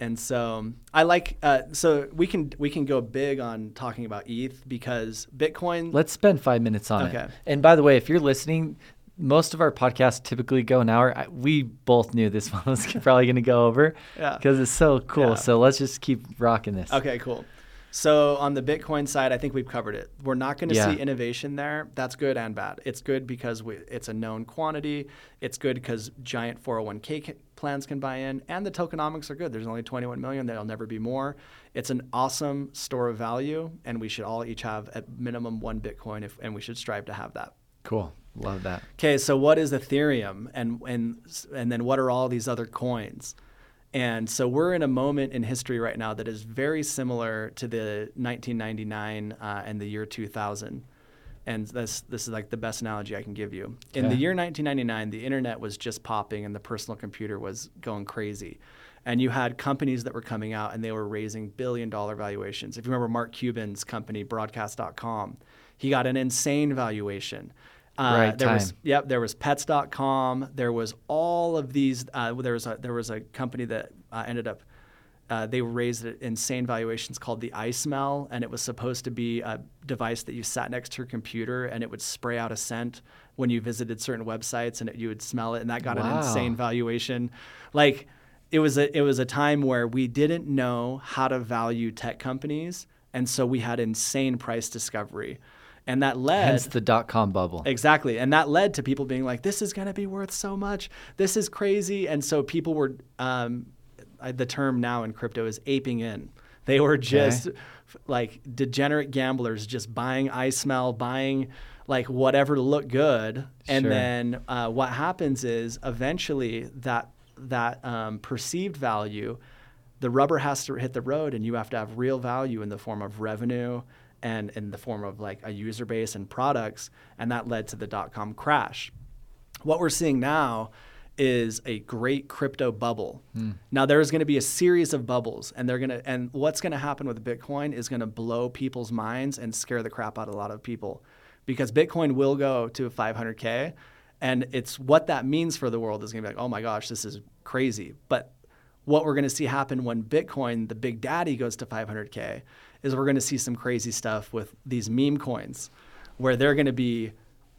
And so um, I like uh, so we can we can go big on talking about ETH because Bitcoin. Let's spend five minutes on Okay. it. And by the way, if you're listening, most of our podcasts typically go an hour. I- We both knew this one was probably going to go over Yeah. because it's so cool. Yeah. So let's just keep rocking this. Okay, cool. So on the Bitcoin side, I think we've covered it. We're not going to Yeah. see innovation there. That's good and bad. It's good because we, it's a known quantity. It's good because giant 401k ca- plans can buy in, and the tokenomics are good. There's only 21 million. There'll never be more. It's an awesome store of value, and we should all each have at minimum one Bitcoin, if, and we should strive to have that. Cool. Love that. Okay, so what is Ethereum, and and and then what are all these other coins? And so we're in a moment in history right now that is very similar to the 1999 uh, and the year 2000. And this this is like the best analogy I can give you. In the year 1999, the internet was just popping and the personal computer was going crazy. And you had companies that were coming out and they were raising billion dollar valuations. If you remember Mark Cuban's company, broadcast.com, he got an insane valuation. Uh, Right there was time. Yep, there was pets.com. There was all of these. Uh, there was a there was a company that uh, ended up. Uh, they raised insane valuations called the iSmell, and it was supposed to be a device that you sat next to your computer, and it would spray out a scent when you visited certain websites, and it, you would smell it, and that got Wow. an insane valuation. Like it was a it was a time where we didn't know how to value tech companies, and so we had insane price discovery, and that led Hence the dot com bubble. Exactly. And that led to people being like, this is going to be worth so much. This is crazy. And so people were, um, the term now in crypto is aping in. They were just f- like degenerate gamblers, just buying iSmell, buying like whatever to look good. And Sure. then uh, what happens is eventually that, that um, perceived value, the rubber has to hit the road and you have to have real value in the form of revenue and in the form of like a user base and products and that led to the dot-com crash what we're seeing now is a great crypto bubble. Hmm. Now there's going to be a series of bubbles and they're going to and what's going to happen with bitcoin is going to blow people's minds and scare the crap out of a lot of people because bitcoin will go to 500k and it's what that means for the world is going to be like oh my gosh this is crazy. But what we're going to see happen when Bitcoin, the big daddy, goes to 500K is we're going to see some crazy stuff with these meme coins where they're going to be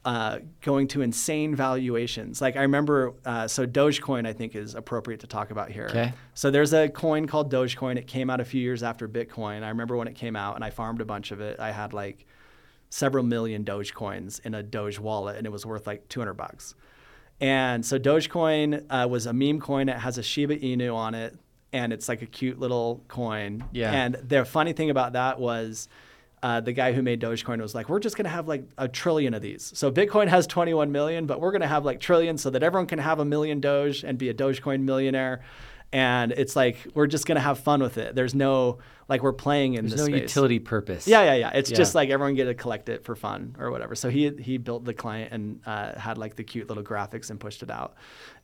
uh, going to insane valuations. Like I remember, uh, so Dogecoin, I think, is appropriate to talk about here. Okay. So there's a coin called Dogecoin. It came out a few years after Bitcoin. I remember when it came out and I farmed a bunch of it. I had like several million Dogecoins in a Doge wallet and it was worth like 200 bucks. And so Dogecoin uh, was a meme coin. It has a Shiba Inu on it, and it's like a cute little coin. Yeah. And the funny thing about that was, uh, the guy who made Dogecoin was like, "We're just gonna have like a trillion of these." So Bitcoin has 21 million, but we're gonna have like trillions, so that everyone can have a million Doge and be a Dogecoin millionaire. And it's like we're just gonna have fun with it. There's no like we're playing in this. There's no space. utility purpose. Yeah, yeah, yeah. It's Yeah. just like everyone get to collect it for fun or whatever. So he he built the client and uh, had like the cute little graphics and pushed it out.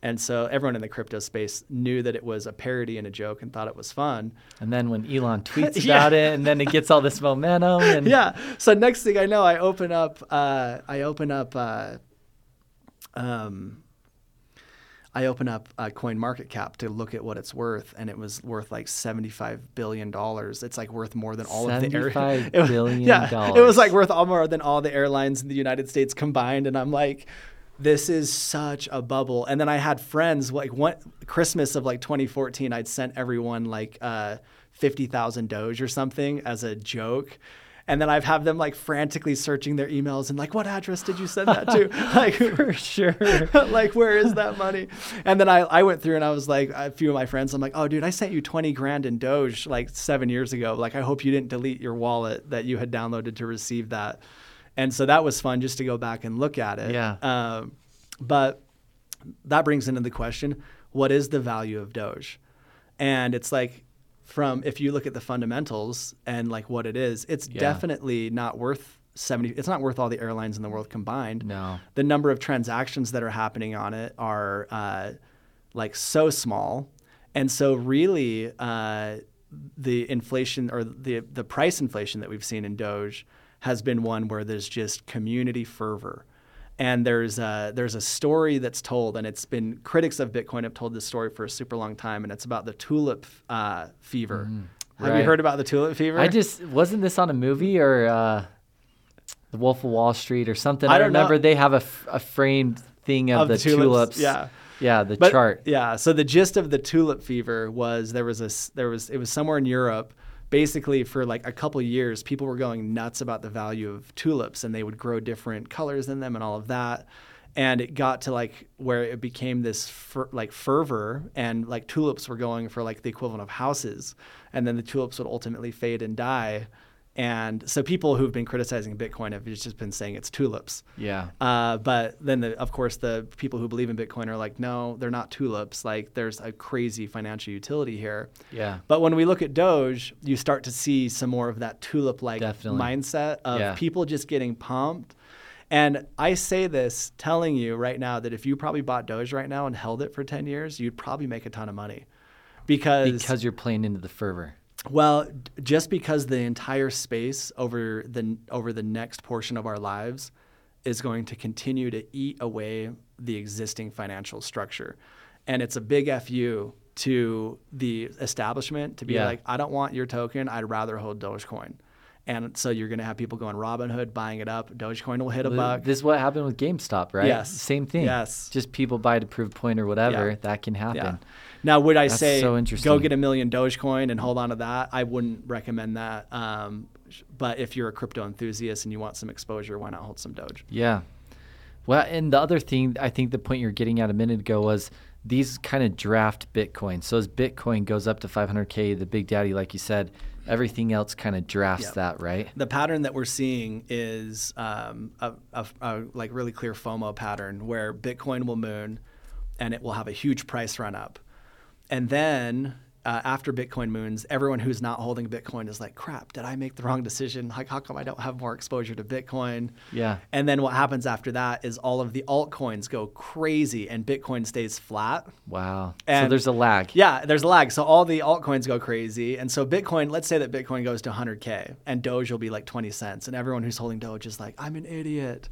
And so everyone in the crypto space knew that it was a parody and a joke and thought it was fun. And then when Elon tweets Yeah. about it, and then it gets all this momentum. And Yeah. So next thing I know, I open up uh, I open up uh, um, I open up uh, Coin Market Cap to look at what it's worth, and it was worth like seventy-five billion dollars. It's like worth more than all of the air- $75 it was- billion Yeah, it was like worth all more than all the airlines in the United States combined. And I'm like, this is such a bubble. And then I had friends like one Christmas of like 2014. I'd sent everyone like uh, fifty thousand Doge or something as a joke. And then I've have them like frantically searching their emails and like, what address did you send that to? like, for sure. like where is that money and then I, I went through and i was like a few of my friends i'm like oh dude i sent you 20 grand in doge like seven years ago like i hope you didn't delete your wallet that you had downloaded to receive that and so that was fun just to go back and look at it Yeah. um, but that brings into the question what is the value of doge and it's like from if you look at the fundamentals and like what it is it's Yeah. definitely not worth 70 it's not worth all the airlines in the world combined No. the number of transactions that are happening on it are uh, like so small, and so really uh, the inflation or the the price inflation that we've seen in Doge has been one where there's just community fervor. And there's a, there's a story that's told, and it's been critics of Bitcoin have told this story for a super long time, and it's about the tulip uh, fever. Have you. Heard about the tulip fever? I just wasn't this on a movie or uh, The Wolf of Wall Street or something. I I, don't know. remember they have a, f- a framed thing of, Of the, the tulips, tulips. yeah. Yeah, the But- chart. Yeah. So the gist of the tulip fever was there was a there was it was somewhere in Europe. Basically for like a couple years, people were going nuts about the value of tulips, and they would grow different colors in them and all of that. And it got to like where it became this fer- like fervor, and like tulips were going for like the equivalent of houses, and then the tulips would ultimately fade and die. And so people who've been criticizing Bitcoin have just been saying it's tulips. Yeah. Uh, but then, the, of course, the people who believe in Bitcoin are like, no, they're not tulips. Like, there's a crazy financial utility here. Yeah. But when we look at Doge, you start to see some more of that tulip-like Definitely. mindset of Yeah. people just getting pumped. And I say this telling you right now that if you probably bought Doge right now and held it for 10 years, you'd probably make a ton of money. Because, Because you're playing into the fervor. Well, just because the entire space over the over the next portion of our lives is going to continue to eat away the existing financial structure, and it's a big fu to the establishment to be Yeah. like, I don't want your token. I'd rather hold Dogecoin. And so you're going to have people going Robinhood, buying it up. Dogecoin will hit a buck. This is what happened with GameStop, right? Yes. Same thing. Yes. Just people buy to prove a point or whatever. Yeah. That can happen. Yeah. Now, would I That's say so go get a million Dogecoin and hold on to that? I wouldn't recommend that. Um, but if you're a crypto enthusiast and you want some exposure, why not hold some Doge? Yeah. Well, and the other thing, I think the point you were getting at a minute ago was these kind of draft Bitcoin. So as Bitcoin goes up to 500K, the big daddy, like you said, everything else kind of drafts Yep. that, right? The pattern that we're seeing is um, a, a, a like really clear FOMO pattern where Bitcoin will moon, and it will have a huge price run up, and then uh, after Bitcoin moons, everyone who's not holding Bitcoin is like, "Crap! Did I make the wrong decision? Like, how come I don't have more exposure to Bitcoin?" Yeah. And then what happens after that is all of the altcoins go crazy, and Bitcoin stays flat. Wow. so there's a lag. Yeah, there's a lag. So all the altcoins go crazy. And so Bitcoin, let's say that Bitcoin goes to 100K and Doge will be like 20 cents. And everyone who's holding Doge is like, I'm an idiot.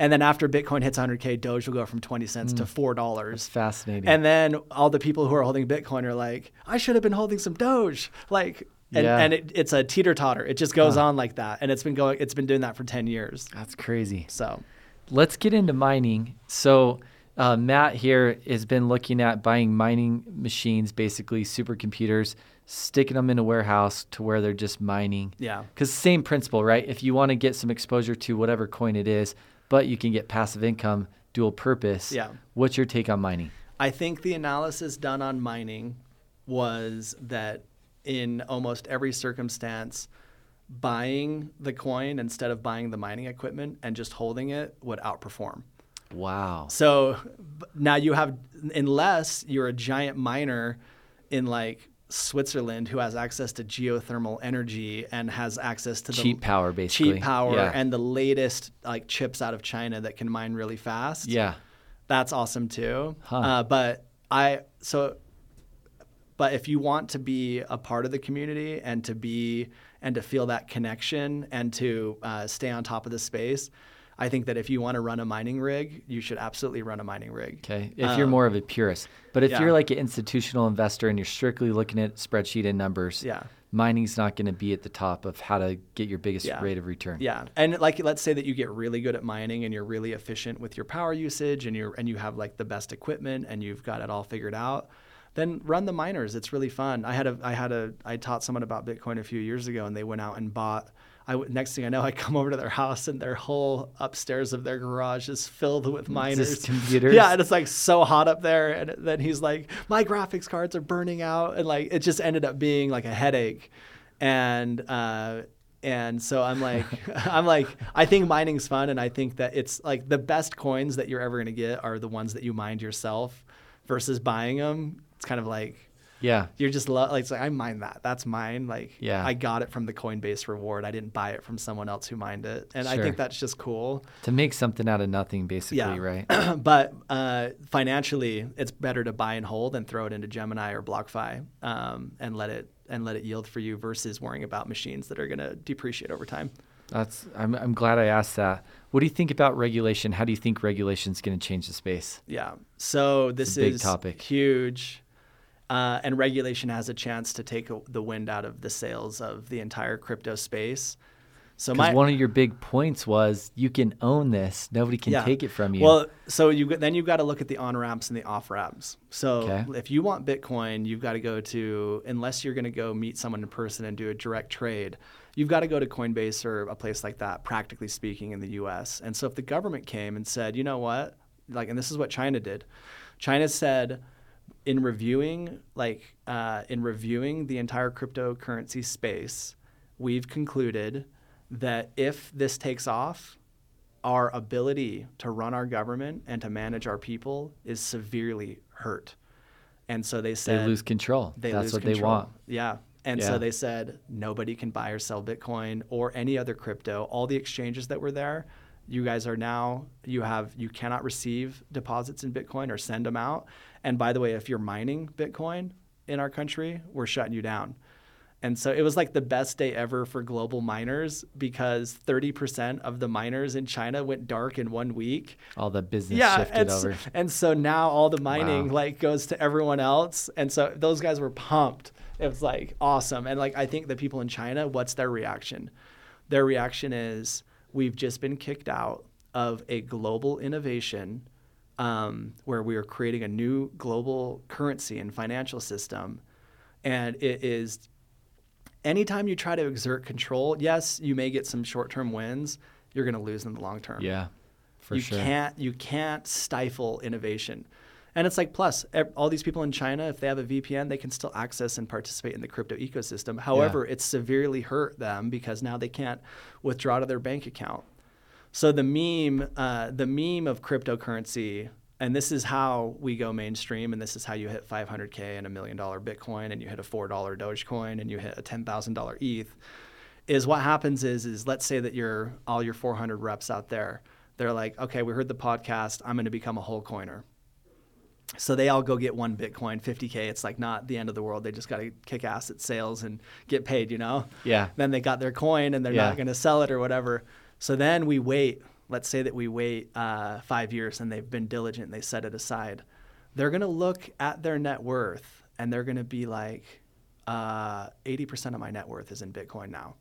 And then after Bitcoin hits 100K, Doge will go from 20 cents to $4. It's fascinating. And then all the people who are holding Bitcoin are like, I should have been holding some Doge. Like, and, Yeah. and it, it's a teeter totter. It just goes on like that. And it's been going, it's been doing that for 10 years. That's crazy. So Let's get into mining. So, uh, Matt here has been looking at buying mining machines, basically supercomputers, sticking them in a warehouse to where they're just mining. yeah. Because same principle, right? If you want to get some exposure to whatever coin it is, but you can get passive income, dual purpose. Yeah. What's your take on mining? I think the analysis done on mining was that in almost every circumstance, buying the coin instead of buying the mining equipment and just holding it would outperform. Wow. So now you have, unless you're a giant miner in like Switzerland who has access to geothermal energy and has access to the Cheap power, basically. cheap power Yeah. and the latest like chips out of China that can mine really fast Yeah. that's awesome too. Huh. Uh, but I so, but if you want to be a part of the community and to be and to feel that connection and to uh, stay on top of the space, I think that if you want to run a mining rig, you should absolutely run a mining rig. Okay. If you're Um, more of a purist, but if yeah. you're like an institutional investor and you're strictly looking at spreadsheet and numbers, Yeah. mining's not going to be at the top of how to get your biggest Yeah. rate of return. Yeah, and like let's say that you get really good at mining and you're really efficient with your power usage and you're and you have like the best equipment and you've got it all figured out. Then run the miners. It's really fun. I had a I had a I taught someone about Bitcoin a few years ago and they went out and bought. I next thing I know, I come over to their house and their whole upstairs of their garage is filled with miners. computers? Yeah, and it's like so hot up there. And then he's like, "My graphics cards are burning out," and like it just ended up being like a headache. And uh, and so I'm like, I'm like, I think mining's fun, and I think that it's like the best coins that you're ever gonna get are the ones that you mined yourself, versus buying them. It's kind of like Yeah. you're just lo- like, it's like I mined that. That's mine. Like Yeah. I got it from the Coinbase reward. I didn't buy it from someone else who mined it, and I think that's just cool. To make something out of nothing, basically, Yeah. right? but uh, financially, it's better to buy and hold and throw it into Gemini or BlockFi um, and let it and let it yield for you versus worrying about machines that are going to depreciate over time. That's. I'm. I'm glad I asked that. What do you think about regulation? How do you think regulation is going to change the space? Yeah. So this a big is topic. huge. Uh, and regulation has a chance to take a, the wind out of the sails of the entire crypto space. So my one of your big points was you can own this. Nobody can Yeah. take it from you. Well, so you then you've got to look at the on ramps and the off ramps. So Okay. if you want Bitcoin, you've got to go to unless you're going to go meet someone in person and do a direct trade, you've got to go to Coinbase or a place like that. Practically speaking, in the U.S. And so if the government came and said, you know what, like, and this is what China did, China said. In reviewing, like uh, in reviewing the entire cryptocurrency space, we've concluded that if this takes off, our ability to run our government and to manage our people is severely hurt. And so they they said lose control. they That's lose what they want. Yeah. And Yeah. so they said nobody can buy or sell Bitcoin or any other crypto. All the exchanges that were there, you guys are now you have you cannot receive deposits in Bitcoin or send them out. And by the way, if you're mining Bitcoin in our country, we're shutting you down. And so it was like the best day ever for global miners because 30% of the miners in China went dark in one week All the business yeah, shifted and, over. So, and so now all the mining Wow. like goes to everyone else, and so those guys were pumped. It was like awesome, and like I think the people in China, what's their reaction? Their reaction is we've just been kicked out of a global innovation um, where we are creating a new global currency and financial system, and it is anytime you try to exert control, yes, you may get some short-term wins. You're going to lose in the long term. Yeah, for you sure. can't you can't stifle innovation. And it's like plus all these people in china if they have a vpn they can still access and participate in the crypto ecosystem. However it's severely hurt them because now they can't withdraw to their bank account so the meme uh, the meme of cryptocurrency and this is how we go mainstream and this is how you hit 500k and a million dollar bitcoin and you hit a $4 dogecoin and you hit a $10000 eth is what happens is is let's say that you're all your 400 reps out there they're like okay we heard the podcast. I'm going to become a whole coiner. So they all go get one bitcoin 50k it's like not the end of the world. They just got to kick ass at sales and get paid you know? Yeah. then they got their coin and they're Yeah. not going to sell it or whatever so then we wait let's say that we wait uh, five years and they've been diligent and they set it aside. They're going to look at their net worth and they're going to be like uh, 80% of my net worth is in bitcoin now.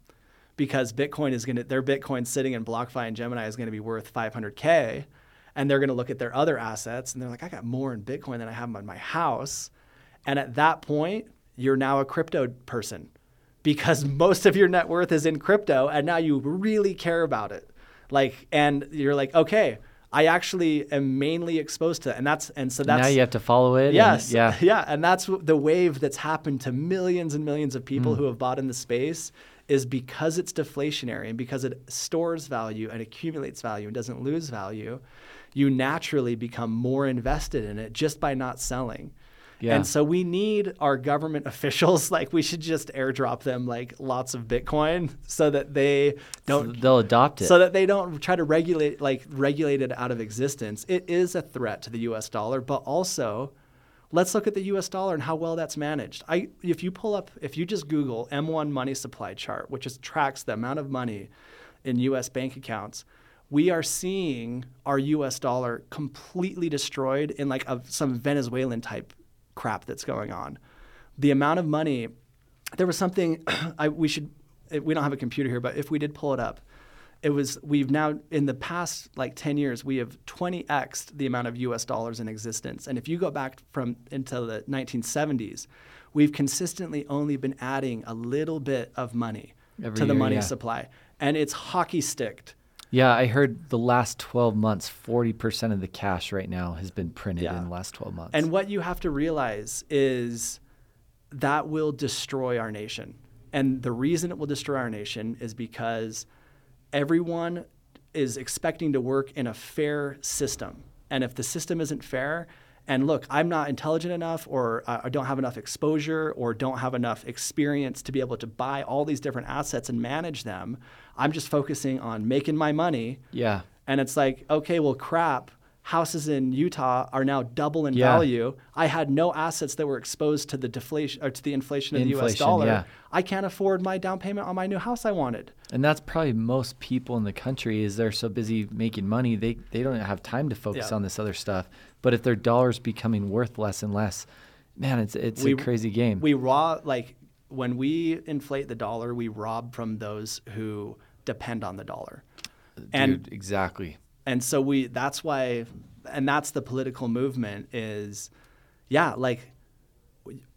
Because Bitcoin is going to their Bitcoin sitting in BlockFi and Gemini is going to be worth 500k, and they're going to look at their other assets and they're like, I got more in Bitcoin than I have in my house, and at that point, you're now a crypto person because most of your net worth is in crypto, and now you really care about it, like, and you're like, okay. I actually am mainly exposed to it, and that's and so that's now you have to follow it. and- Yes. yeah. Yeah. And that's the wave that's happened to millions and millions of people hmm. who have bought in the space is because it's deflationary and because it stores value and accumulates value and doesn't lose value, you naturally become more invested in it just by not selling. Yeah. And so we need our government officials, like we should just airdrop them like lots of Bitcoin so that they don't They'll adopt it. so that they don't try to regulate like regulate it out of existence. It is a threat to the U.S. dollar, but also let's look at the U.S. dollar and how well that's managed. I if you pull up if you just Google M1 money supply chart, which is tracks the amount of money in U.S. bank accounts. We are seeing our U.S. dollar completely destroyed in like a, some Venezuelan type crap that's going on. The amount of money, there was something I, we should, eh, we don't have a computer here, but if we did pull it up, it was, we've now, in the past like 10 years, we have 20xed the amount of US dollars in existence. And if you go back from into the 1970s, we've consistently only been adding a little bit of money Every to the year, money yeah. supply. And it's hockey sticked. Yeah, I heard the last 12 months, 40% of the cash right now has been printed Yeah. in the last 12 months. And what you have to realize is that will destroy our nation. And the reason it will destroy our nation is because everyone is expecting to work in a fair system. And if the system isn't fair, and look, I'm not intelligent enough, or uh, I don't have enough exposure, or don't have enough experience to be able to buy all these different assets and manage them. I'm just focusing on making my money. yeah. And it's like, okay, well, crap. Houses in Utah are now double in Yeah. value. I had no assets that were exposed to the deflation or to the inflation of the U.S. Inflation, dollar. yeah. I can't afford my down payment on my new house I wanted. And that's probably most people in the country is they're so busy making money they they don't have time to focus Yeah. on this other stuff. But if their dollar's becoming worth less and less, man, it's it's We- a crazy game. We raw like when we inflate the dollar, we rob from those who depend on the dollar. Dude, and exactly. and so we that's why and that's the political movement is yeah like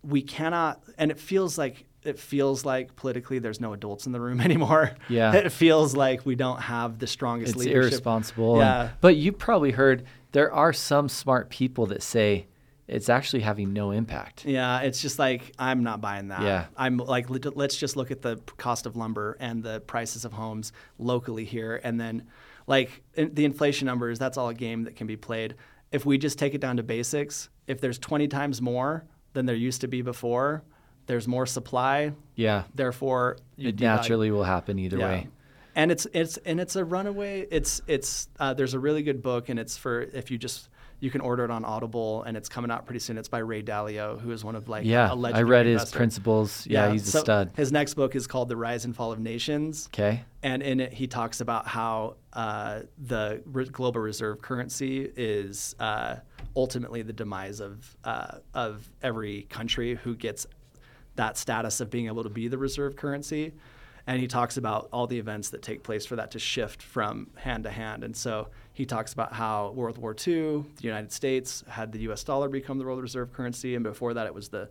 we- cannot and it feels like it feels like politically there's no adults in the room anymore Yeah. it feels like we don't have the strongest It's leadership irresponsible. Yeah. and- but you probably heard there are some smart people that say it's actually having no impact. Yeah, it's just like I'm not buying that. Yeah. I'm like let's just look at the cost of lumber and the prices of homes locally here and then like in- the inflation numbers, that's all a game that can be played. If we just take it down to basics, if there's 20 times more than there used to be before, there's more supply, Yeah. therefore It naturally will happen either way. and it's it's and it's a runaway. It's it's uh, there's a really good book, and it's for if you just you can order it on Audible, and it's coming out pretty soon. It's by Ray Dalio, who is one of like Yeah. I read his investor. principles. Yeah, he's a stud. His next book is called The Rise and Fall of Nations. Okay. And in it, he talks about how uh, the re- global reserve currency is uh, ultimately the demise of uh, of every country who gets that status of being able to be the reserve currency. And he talks about all the events that take place for that to shift from hand to hand. And so he talks about how World War II, the United States had the U.S. dollar become the world reserve currency, and before that it was the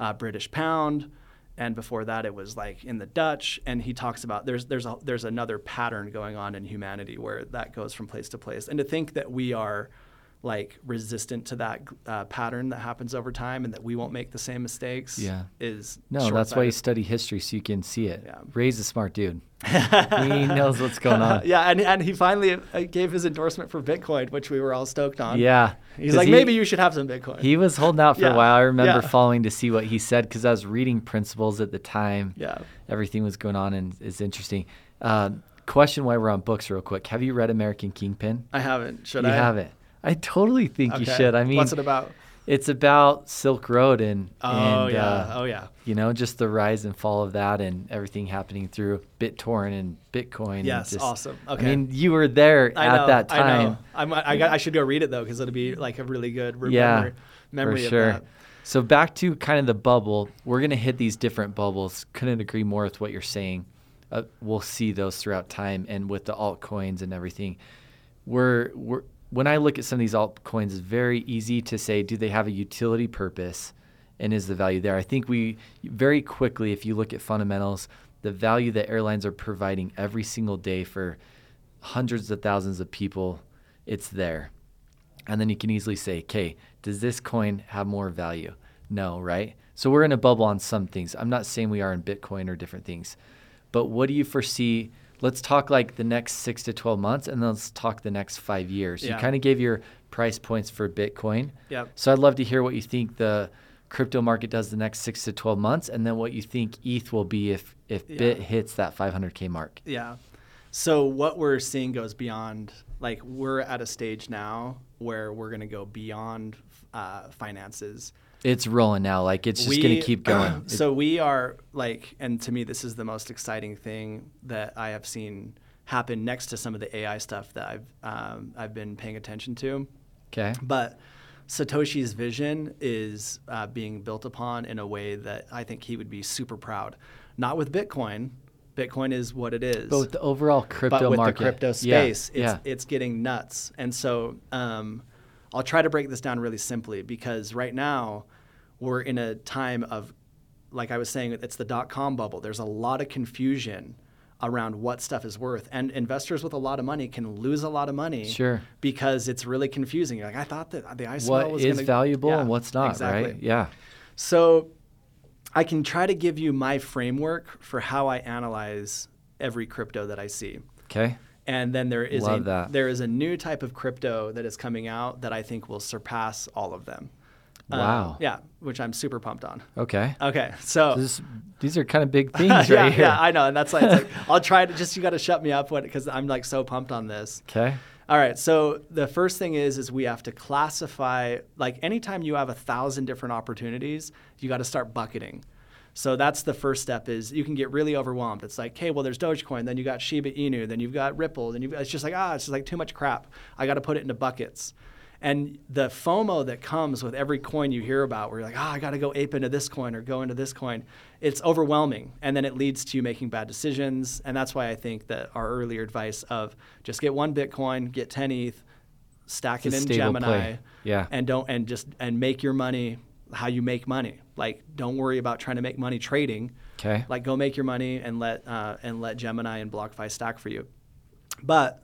uh, British pound and before that it was like in the Dutch. And he talks about there's there's a, there's another pattern going on in humanity where that goes from place to place. And to think that we are like resistant to that uh, pattern that happens over time and that we won't make the same mistakes Yeah. is No, that's why you study history so you can see it. Yeah. Ray's a smart dude. he knows what's going on. yeah, and, and he finally uh, gave his endorsement for Bitcoin, which we were all stoked on. Yeah. he's like, he- maybe you should have some Bitcoin. He was holding out for Yeah. a while. I remember Yeah. following to see what he said because I was reading principles at the time. yeah. Everything was going on and it's interesting. Uh, question why we're on books, real quick. Have you read American Kingpin? I haven't. Should I? you I? haven't. I totally think you should. I mean, what's it about? it's about Silk Road and, Oh and yeah. uh, oh yeah. you know, just the rise and fall of that and everything happening through BitTorrent and Bitcoin. and Yes. just- awesome. Okay. I mean, you were there I at know, that I know. time. I, got, I should go read it though because it'll be like a really good re- Yeah, memory, for of sure. that. So back to kind of the bubble, we're gonna hit these different bubbles. Couldn't agree more with what you're saying. Uh, we'll see those throughout time, and with the altcoins and everything, we're we're when I look at some of these altcoins, it's very easy to say, do they have a utility purpose, and is the value there? I think we very quickly, if you look at fundamentals, the value that airlines are providing every single day for hundreds of thousands of people, it's there. And then you can easily say, okay, does this coin have more value? No, right? So we're in a bubble on some things. I'm not saying we are in Bitcoin or different things. But what do you foresee? Let's talk like the next six to 12 months and then let's talk the next five years. Yeah. You kind of gave your price points for Bitcoin. Yep. So I'd love to hear what you think the crypto market does the next six to 12 months and then what you think ETH will be if, if Yeah. Bit hits that 500K mark. Yeah. So what we're seeing goes beyond like we're at a stage now where we're going to go beyond uh, finances. It's rolling now. Like it's just going to keep going. It- so we are like, and to me, this is the most exciting thing that I have seen happen next to some of the AI stuff that I've um, I've been paying attention to. okay. But Satoshi's vision is uh, being built upon in a way that I think he would be super proud. Not with Bitcoin. Bitcoin is what it is But with the overall crypto but with market. the crypto Yeah, space, it's yeah. it's getting nuts. And so um, I'll try to break this down really simply because right now we're in a time of, like I was saying, it's the dot com bubble. There's a lot of confusion around what stuff is worth, and investors with a lot of money can lose a lot of money. Sure. Because it's really confusing. You're like I thought that the what was is gonna, valuable Yeah, and what's not, exactly. right? Yeah. So I can try to give you my framework for how I analyze every crypto that I see. Okay. And then there is Love a that. there is a new type of crypto that is coming out that I think will surpass all of them. Um, Wow. yeah, which I'm super pumped on. Okay. Okay, so This, these are kind of big things right yeah, here. yeah, I know, and that's like, like I'll try to just you got to shut me up because I'm like so pumped on this. okay. All right, so the first thing is is we have to classify like anytime you have a thousand different opportunities, you got to start bucketing. So that's the first step is you can get really overwhelmed. It's like, hey, well, there's Dogecoin, then you got Shiba Inu, then you've got Ripple, then you've it's just like ah, it's just like too much crap. I got to put it into buckets. And the FOMO that comes with every coin you hear about, where you're like, oh, I got to go ape into this coin or go into this coin, it's overwhelming. And then it leads to you making bad decisions. And that's why I think that our earlier advice of just get one Bitcoin, get 10 ETH, stack It's it in Gemini, play. Yeah. and don't and just and make your money how you make money. Like, don't worry about trying to make money trading. Okay. Like, go make your money and let uh, and let Gemini and BlockFi stack for you. But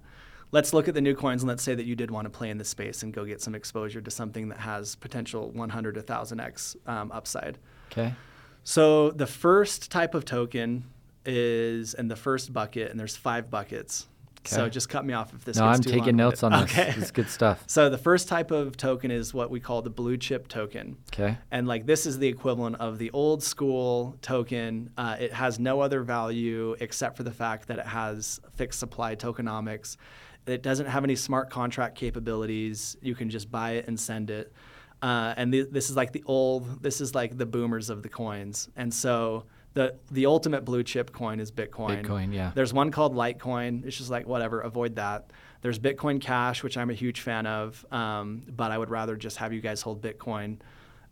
let's look at the new coins and let's say that you did want to play in this space and go get some exposure to something that has potential 100 to 1000x um, upside. Okay. So the first type of token is in the first bucket, and there's five buckets. So just cut me off if this. No, I'm taking notes on this. Okay. It's good stuff. So the first type of token is what we call the blue chip token. Okay. And like this is the equivalent of the old school token. Uh, it has no other value except for the fact that it has fixed supply tokenomics. It doesn't have any smart contract capabilities. You can just buy it and send it. Uh, and th- this is like the old. This is like the boomers of the coins. And so the the ultimate blue chip coin is Bitcoin. Bitcoin, yeah. There's one called Litecoin. It's just like whatever, avoid that. There's Bitcoin Cash, which I'm a huge fan of, um, but I would rather just have you guys hold Bitcoin.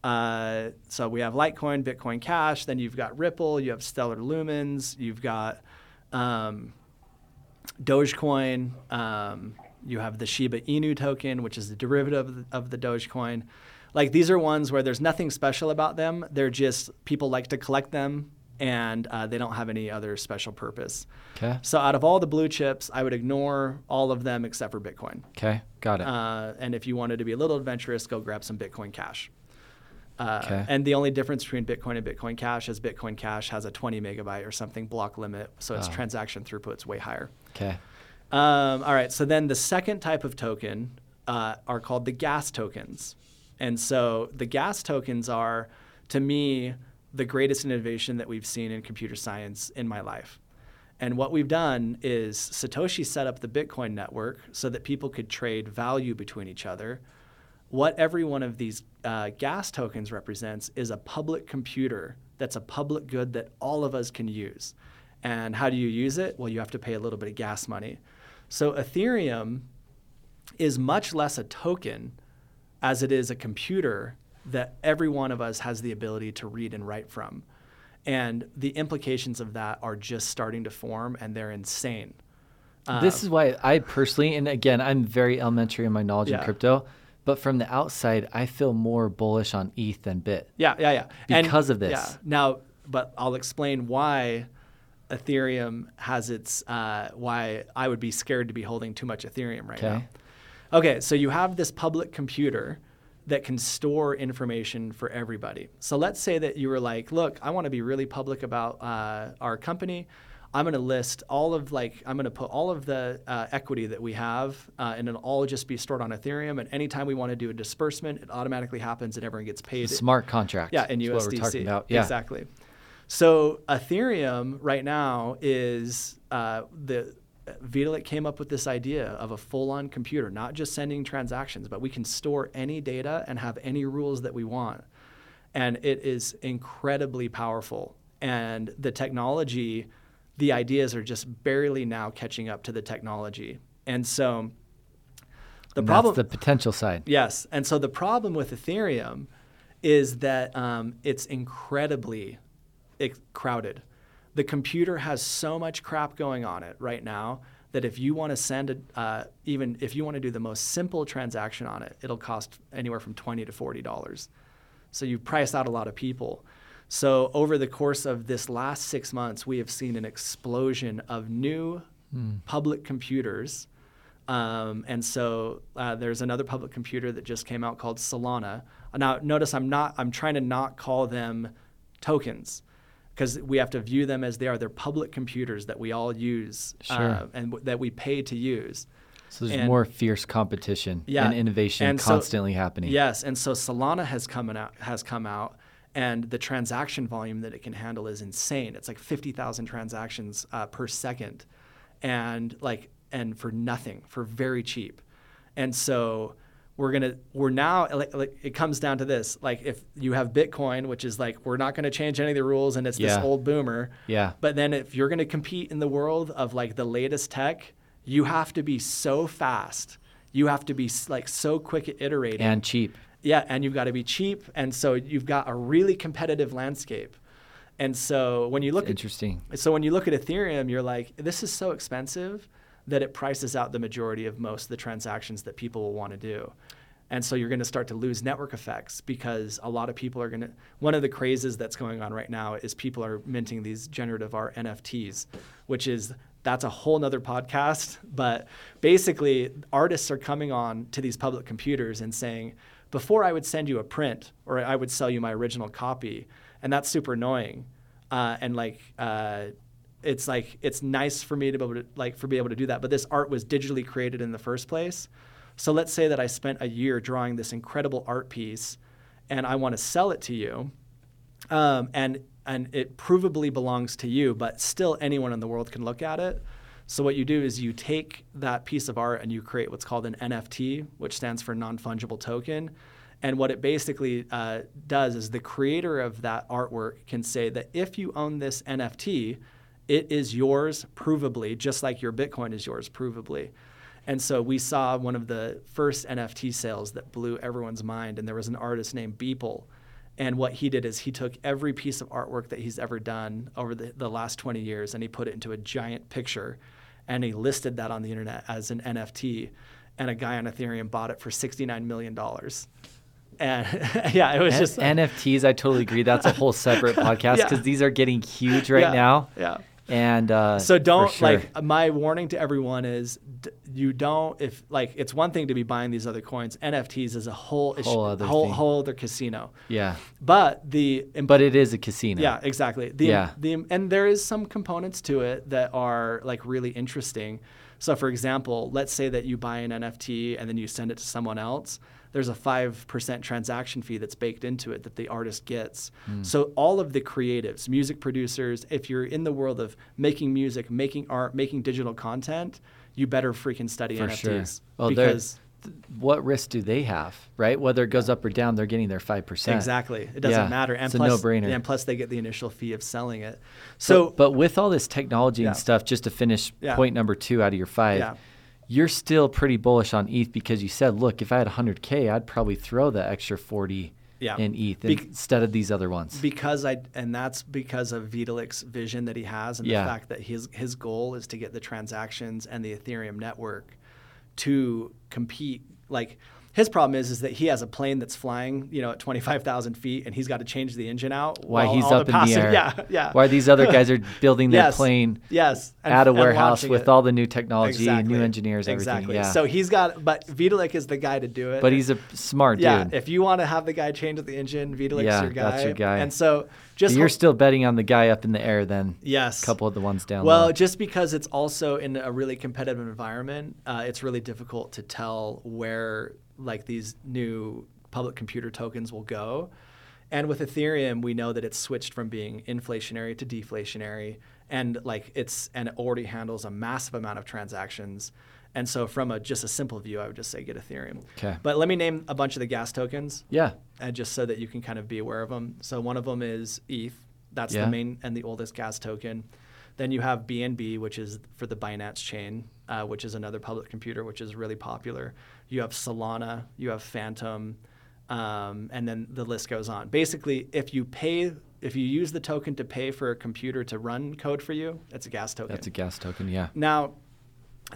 Uh, so we have Litecoin, Bitcoin Cash. Then you've got Ripple. You have Stellar Lumens. You've got um, Dogecoin. Um, you have the Shiba Inu token, which is the derivative of the, of the Dogecoin. Like these are ones where there's nothing special about them. They're just people like to collect them, and uh, they don't have any other special purpose. Okay. So out of all the blue chips, I would ignore all of them except for Bitcoin. Okay. Got it. Uh, and if you wanted to be a little adventurous, go grab some Bitcoin Cash. Uh, Okay. And the only difference between Bitcoin and Bitcoin Cash is Bitcoin Cash has a 20 megabyte or something block limit, so its Oh. transaction throughput's way higher. okay. Um, all right, so then the second type of token uh, are called the gas tokens. And so the gas tokens are, to me, the greatest innovation that we've seen in computer science in my life. And what we've done is Satoshi set up the Bitcoin network so that people could trade value between each other. What every one of these uh, gas tokens represents is a public computer that's a public good that all of us can use. And how do you use it? Well, you have to pay a little bit of gas money. So Ethereum is much less a token as it is a computer that every one of us has the ability to read and write from. And the implications of that are just starting to form and they're insane. this is why I personally, and again, I'm very elementary in my knowledge Yeah. in crypto, but from the outside, I feel more bullish on ETH than Bit. Yeah, yeah, yeah. And- Because of this. Yeah. Now, but I'll explain why Ethereum has its uh, why I would be scared to be holding too much Ethereum right Okay. now. Okay, so you have this public computer that can store information for everybody. So let's say that you were like, look, I want to be really public about uh, our company. I'm going to list all of like I'm going to put all of the uh, equity that we have, uh, and it'll all just be stored on Ethereum. And anytime we want to do a disbursement, it automatically happens, and everyone gets paid. Smart contract. Yeah, in USDC. What we're talking about. Yeah. Exactly. So Ethereum right now is uh, the Vitalik came up with this idea of a full-on computer, not just sending transactions, but we can store any data and have any rules that we want, and it is incredibly powerful. And the technology, the ideas are just barely now catching up to the technology, and so the And problem That's the potential side. Yes. And so the problem with Ethereum is that um, it's incredibly crowded. The computer has so much crap going on it right now that if you want to send a, uh, even if you want to do the most simple transaction on it, it'll cost anywhere from twenty to forty dollars. So you price out a lot of people. So over the course of this last six months, we have seen an explosion of new public computers. Um, and so uh, there's another public computer that just came out called Solana. Now notice I'm not I'm trying to not call them tokens because we have to view them as they are. They're public computers that we all use Sure. uh, and w- that we pay to use. So there's And- more fierce competition Yeah, and innovation and so- constantly happening. Yes, and so Solana has come out has come out, and the transaction volume that it can handle is insane. It's like fifty thousand transactions uh, per second, and like and for nothing, for very cheap, and so we're gonna we're now like, like it comes down to this like if you have Bitcoin, which is like we're not gonna change any of the rules, and it's this old boomer. Yeah. But then if you're going to compete in the world of like the latest tech, you have to be so fast. you have to be like so quick at iterating And cheap. yeah, and you've got to be cheap, and so you've got a really competitive landscape. And so when you look at Interesting. so when you look at Ethereum, you're like, this is so expensive that it prices out the majority of most of the transactions that people will want to do. And so you're going to start to lose network effects because a lot of people are going to. One of the crazes that's going on right now is people are minting these generative art NFTs, which is that's a whole nother podcast. But basically, artists are coming on to these public computers and saying, before I would send you a print or I would sell you my original copy, and that's super annoying. Uh, and like, uh, it's like it's nice for me to be able to like for be able to do that. But this art was digitally created in the first place. So let's say that I spent a year drawing this incredible art piece, and I want to sell it to you, um, and and it provably belongs to you, but still anyone in the world can look at it. So what you do is you take that piece of art and you create what's called an NFT, which stands for non-fungible token. And what it basically uh, does is the creator of that artwork can say that if you own this NFT, it is yours provably, just like your Bitcoin is yours provably. And so we saw one of the first NFT sales that blew everyone's mind, and there was an artist named Beeple. And what he did is he took every piece of artwork that he's ever done over the, the last 20 years and he put it into a giant picture and he listed that on the internet as an NFT. And a guy on Ethereum bought it for $69 million. And yeah, it was N- just like- NFTs, I totally agree. That's a whole separate podcast Yeah. because these are getting huge right Yeah, now. Yeah. And uh, So don't sure. like my warning to everyone is d- you don't if like it's one thing to be buying these other coins. NFTs is a whole issue, Whole other whole whole other casino. Yeah, But the imp- but it is a casino. yeah, exactly. The, Yeah. The and there is some components to it that are like really interesting. So, for example, let's say that you buy an NFT and then you send it to someone else. There's a five percent transaction fee that's baked into it that the artist gets. Hmm. So all of the creatives, music producers, if you're in the world of making music, making art, making digital content, you better freaking study For sure. NFTs Well, because th- what risk do they have, right? Whether it goes up or down, they're getting their five percent. exactly it doesn't Yeah, matter. And it's a no-brainer. And plus, they get the initial fee of selling it. So, So, but with all this technology Yeah. and stuff, just to finish Yeah. point number two out of your five. You're still pretty bullish on ETH because you said, look, if I had 100K, I'd probably throw the extra 40 Yeah. in ETH Bec- instead of these other ones. because I and that's because of Vitalik's vision that he has and Yeah. the fact that his his goal is to get the transactions and the Ethereum network to compete like his problem is is that he has a plane that's flying, you know, at 25,000 feet, and he's got to change the engine out. Why while he's up in the air. Yeah, yeah. Why these other guys are building their Yes, plane yes, and- at a warehouse with it. all the new technology, exactly. new engineers, everything. Exactly. Yeah. So he's got, but Vitalik is the guy to do it. but he's a smart yeah. dude. If you want to have the guy change the engine, Vitalik's Yeah, your guy. that's your guy. And so just you're hope- still betting on the guy up in the air then. yes, A couple of the ones down Well, low. just because it's also in a really competitive environment, uh, it's really difficult to tell where like these new public computer tokens will go. And with Ethereum, we know that it's switched from being inflationary to deflationary, and like it's and it already handles a massive amount of transactions. And so, from a just a simple view, I would just say get Ethereum. Okay. But let me name a bunch of the gas tokens yeah. and just so that you can kind of be aware of them. So one of them is ETH. That's Yeah. the main and the oldest gas token. Then you have BNB, which is for the Binance chain, uh, which is another public computer, which is really popular. You have Solana, you have Fantom, um, and then the list goes on. Basically, if you pay, if you use the token to pay for a computer to run code for you, it's a gas token. That's a gas token. Yeah. Now,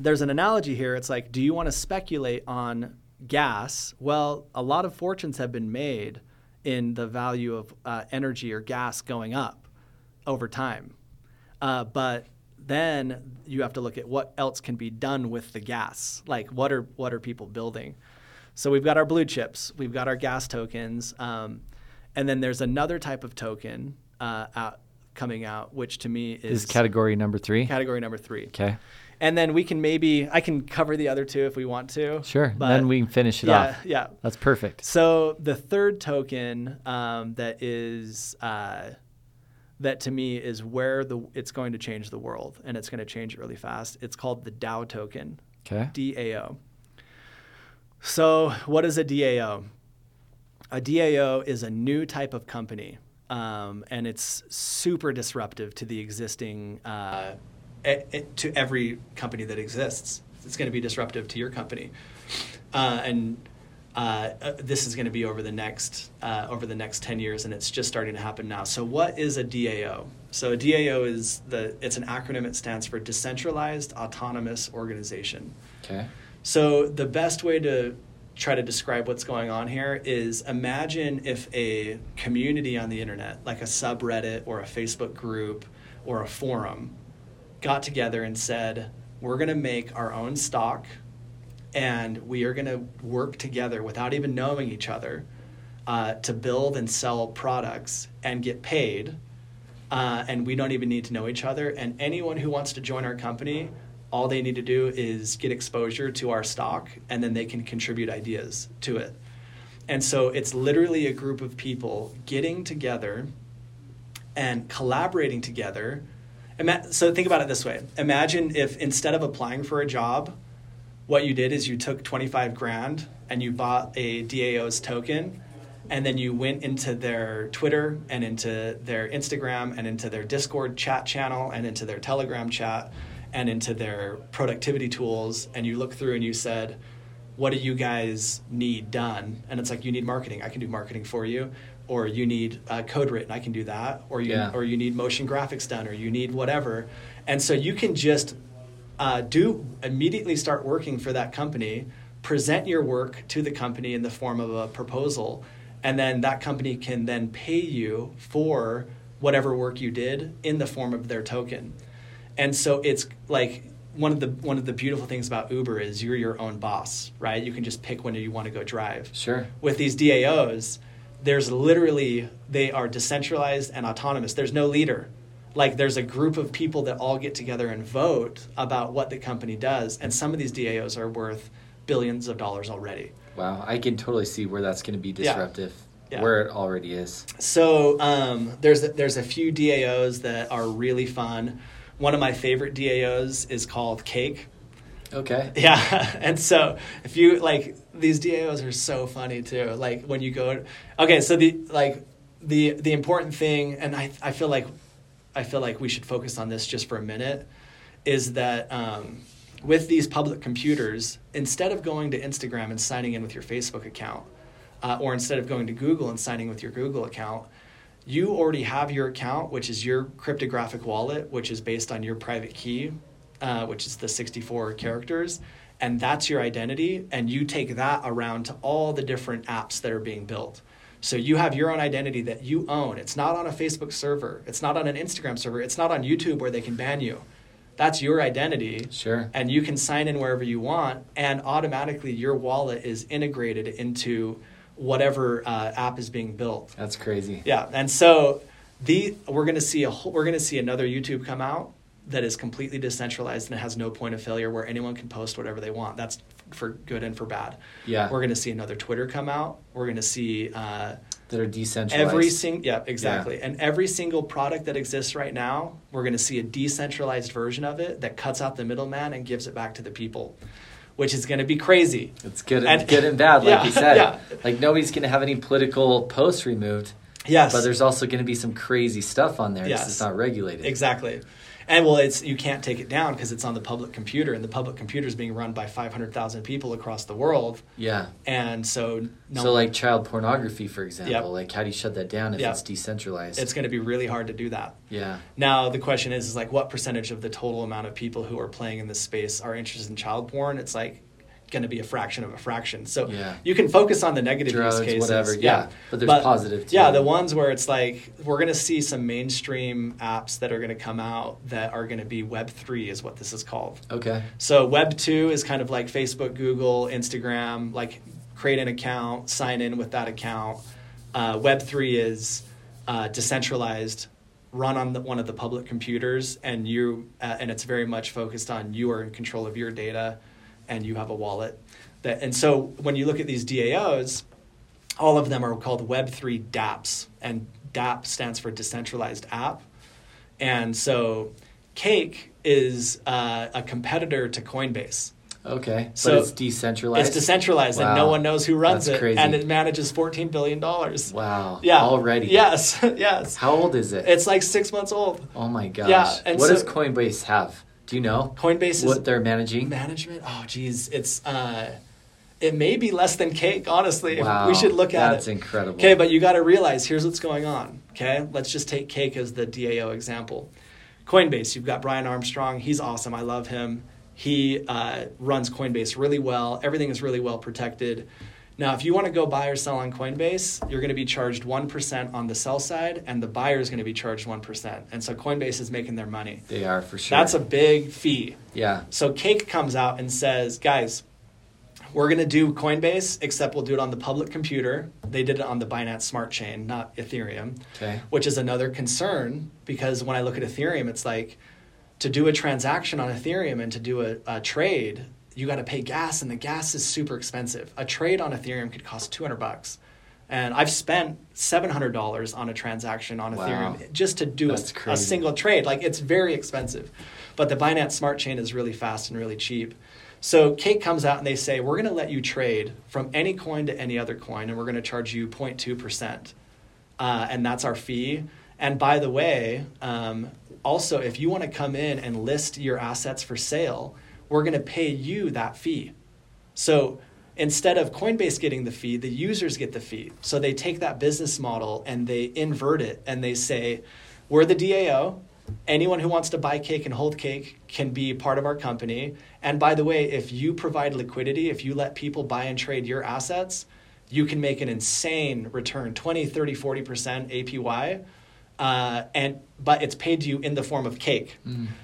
there's an analogy here. It's like, do you want to speculate on gas? Well, a lot of fortunes have been made in the value of uh, energy or gas going up over time. Uh, but then you have to look at what else can be done with the gas. Like, what are what are people building? So we've got our blue chips, we've got our gas tokens, um, and then there's another type of token uh, out, coming out, which to me is, Is category number three. category number three. okay. And then we can maybe I can cover the other two if we want to. Sure. But then we can finish it yeah, off. yeah. That's perfect. So the third token um, that is uh, that to me is where the it's going to change the world and it's going to change it really fast. It's called the DAO token, Okay. DAO. So what is a DAO? A DAO is a new type of company, um, and it's super disruptive to the existing, uh, e- e- to every company that exists. it's going to be disruptive to your company, uh, and uh, uh, this is going to be over the next uh, over the next 10 years and it's just starting to happen now. So what is a dao so a dao is the it's an acronym it stands for decentralized autonomous organization. Okay. so the best way to try to describe what's going on here is imagine if a community on the internet like a subreddit or a facebook group or a forum got together and said we're going to make our own stock and we are going to work together without even knowing each other uh, to build and sell products and get paid. Uh, and we don't even need to know each other. And anyone who wants to join our company, all they need to do is get exposure to our stock, and then they can contribute ideas to it. And so it's literally a group of people getting together and collaborating together. So think about it this way Imagine if instead of applying for a job, what you did is you took 25 grand and you bought a DAO's token and then you went into their Twitter and into their Instagram and into their Discord chat channel and into their Telegram chat and into their productivity tools and you look through and you said what do you guys need done? And it's like you need marketing. I can do marketing for you or you need uh, code written. I can do that or you Yeah. or you need motion graphics done or you need whatever. And so you can just uh, do immediately start working for that company, present your work to the company in the form of a proposal, and then that company can then pay you for whatever work you did in the form of their token. And so it's like one of the one of the beautiful things about Uber is you're your own boss, right? You can just pick when you want to go drive Sure. with these DAOs, there's literally they are decentralized and autonomous. There's no leader. Like there's a group of people that all get together and vote about what the company does, and some of these DAOs are worth billions of dollars already. Wow. I can totally see where that's going to be Yeah. disruptive. Yeah. Where it already is. So um, there's a, there's a few DAOs that are really fun. One of my favorite DAOs is called Cake. Okay. Yeah, and so if you like these DAOs are so funny too. Like when you go, okay, so the like the the important thing, and I I feel like I feel like we should focus on this just for a minute, is that um, with these public computers, instead of going to Instagram and signing in with your Facebook account, uh, or instead of going to Google and signing with your Google account, you already have your account, which is your cryptographic wallet, which is based on your private key, uh, which is the 64 characters. And that's your identity. And you take that around to all the different apps that are being built. So you have your own identity that you own. It's not on a Facebook server, it's not on an Instagram server, it's not on YouTube where they can ban you. That's your identity Sure. and you can sign in wherever you want and automatically your wallet is integrated into whatever uh, app is being built That's crazy. yeah and so the we're going to see a whole, we're going to see another youtube come out that is completely decentralized and it has no point of failure where anyone can post whatever they want that's for good and for bad Yeah. we're going to see another twitter come out we're going to see uh, that are decentralized. Every single yeah, exactly. And every single product that exists right now, we're going to see a decentralized version of it that cuts out the middleman and gives it back to the people, which is going to be crazy. It's good, And- and, good and bad, like Yeah, you said. yeah. Like nobody's going to have any political posts removed, Yes. but there's also going to be some crazy stuff on there because Yes. it's not regulated. Exactly. And well, it's you can't take it down because it's on the public computer, and the public computer is being run by 500,000 people across the world, Yeah. and so no, so like child pornography, for example, Yep. like how do you shut that down if Yeah. it's decentralized? it's going to be really hard to do that. yeah. Now the question is, is like what percentage of the total amount of people who are playing in this space are interested in child porn? It's like going to be a fraction of a fraction. So Yeah. you can focus on the negative Drugs, use cases, whatever, yeah. But there's positive, too. Yeah, the ones where it's like we're going to see some mainstream apps that are going to come out that are going to be Web three, is what this is called. Okay. So Web two is kind of like Facebook, Google, Instagram, like create an account, sign in with that account. Uh, Web three is uh, decentralized, run on the, one of the public computers, and you uh, and it's very much focused on you are in control of your data, and you have a wallet. That and so when you look at these DAOs, all of them are called Web three DApps, and DApp stands for decentralized app. And so Cake is uh, a competitor to Coinbase. Okay. So it's decentralized. It's decentralized and no one knows who runs That's it. crazy. And it manages $14 billion. Wow. Yeah. Already. Yes, yes. How old is it? It's like six months old. oh my gosh. Yeah, and what so- does Coinbase have? Do you know Coinbase what is they're managing? management. Oh, geez, it's uh, it may be less than cake. Honestly, Wow, we should look at that's it. That's incredible. Okay, but you got to realize here's what's going on. Okay, let's just take cake as the DAO example. Coinbase, you've got Brian Armstrong. He's awesome. I love him. He uh, runs Coinbase really well. Everything is really well protected. Now, if you want to go buy or sell on Coinbase, you're going to be charged 1% on the sell side, and the buyer is going to be charged 1%. And so Coinbase is making their money. They are for sure. That's a big fee. yeah. So Cake comes out and says, guys, we're going to do Coinbase, except we'll do it on the public computer. They did it on the Binance Smart Chain, not Ethereum, Okay. which is another concern because when I look at Ethereum, it's like to do a transaction on Ethereum and to do a, a trade, you got to pay gas, and the gas is super expensive. A trade on Ethereum could cost 200 bucks. And I've spent $700 on a transaction on Wow. Ethereum just to do a, a single trade. Like it's very expensive. But the Binance Smart Chain is really fast and really cheap. So Cake comes out and they say, we're going to let you trade from any coin to any other coin, and we're going to charge you 0.2%. Uh, and that's our fee. And by the way, um, also, if you want to come in and list your assets for sale, we're going to pay you that fee. So instead of Coinbase getting the fee, the users get the fee. So they take that business model and they invert it and they say, we're the DAO. Anyone who wants to buy cake and hold cake can be part of our company. And by the way, if you provide liquidity, if you let people buy and trade your assets, you can make an insane return 20, 30, 40% APY. Uh, and but it's paid to you in the form of cake.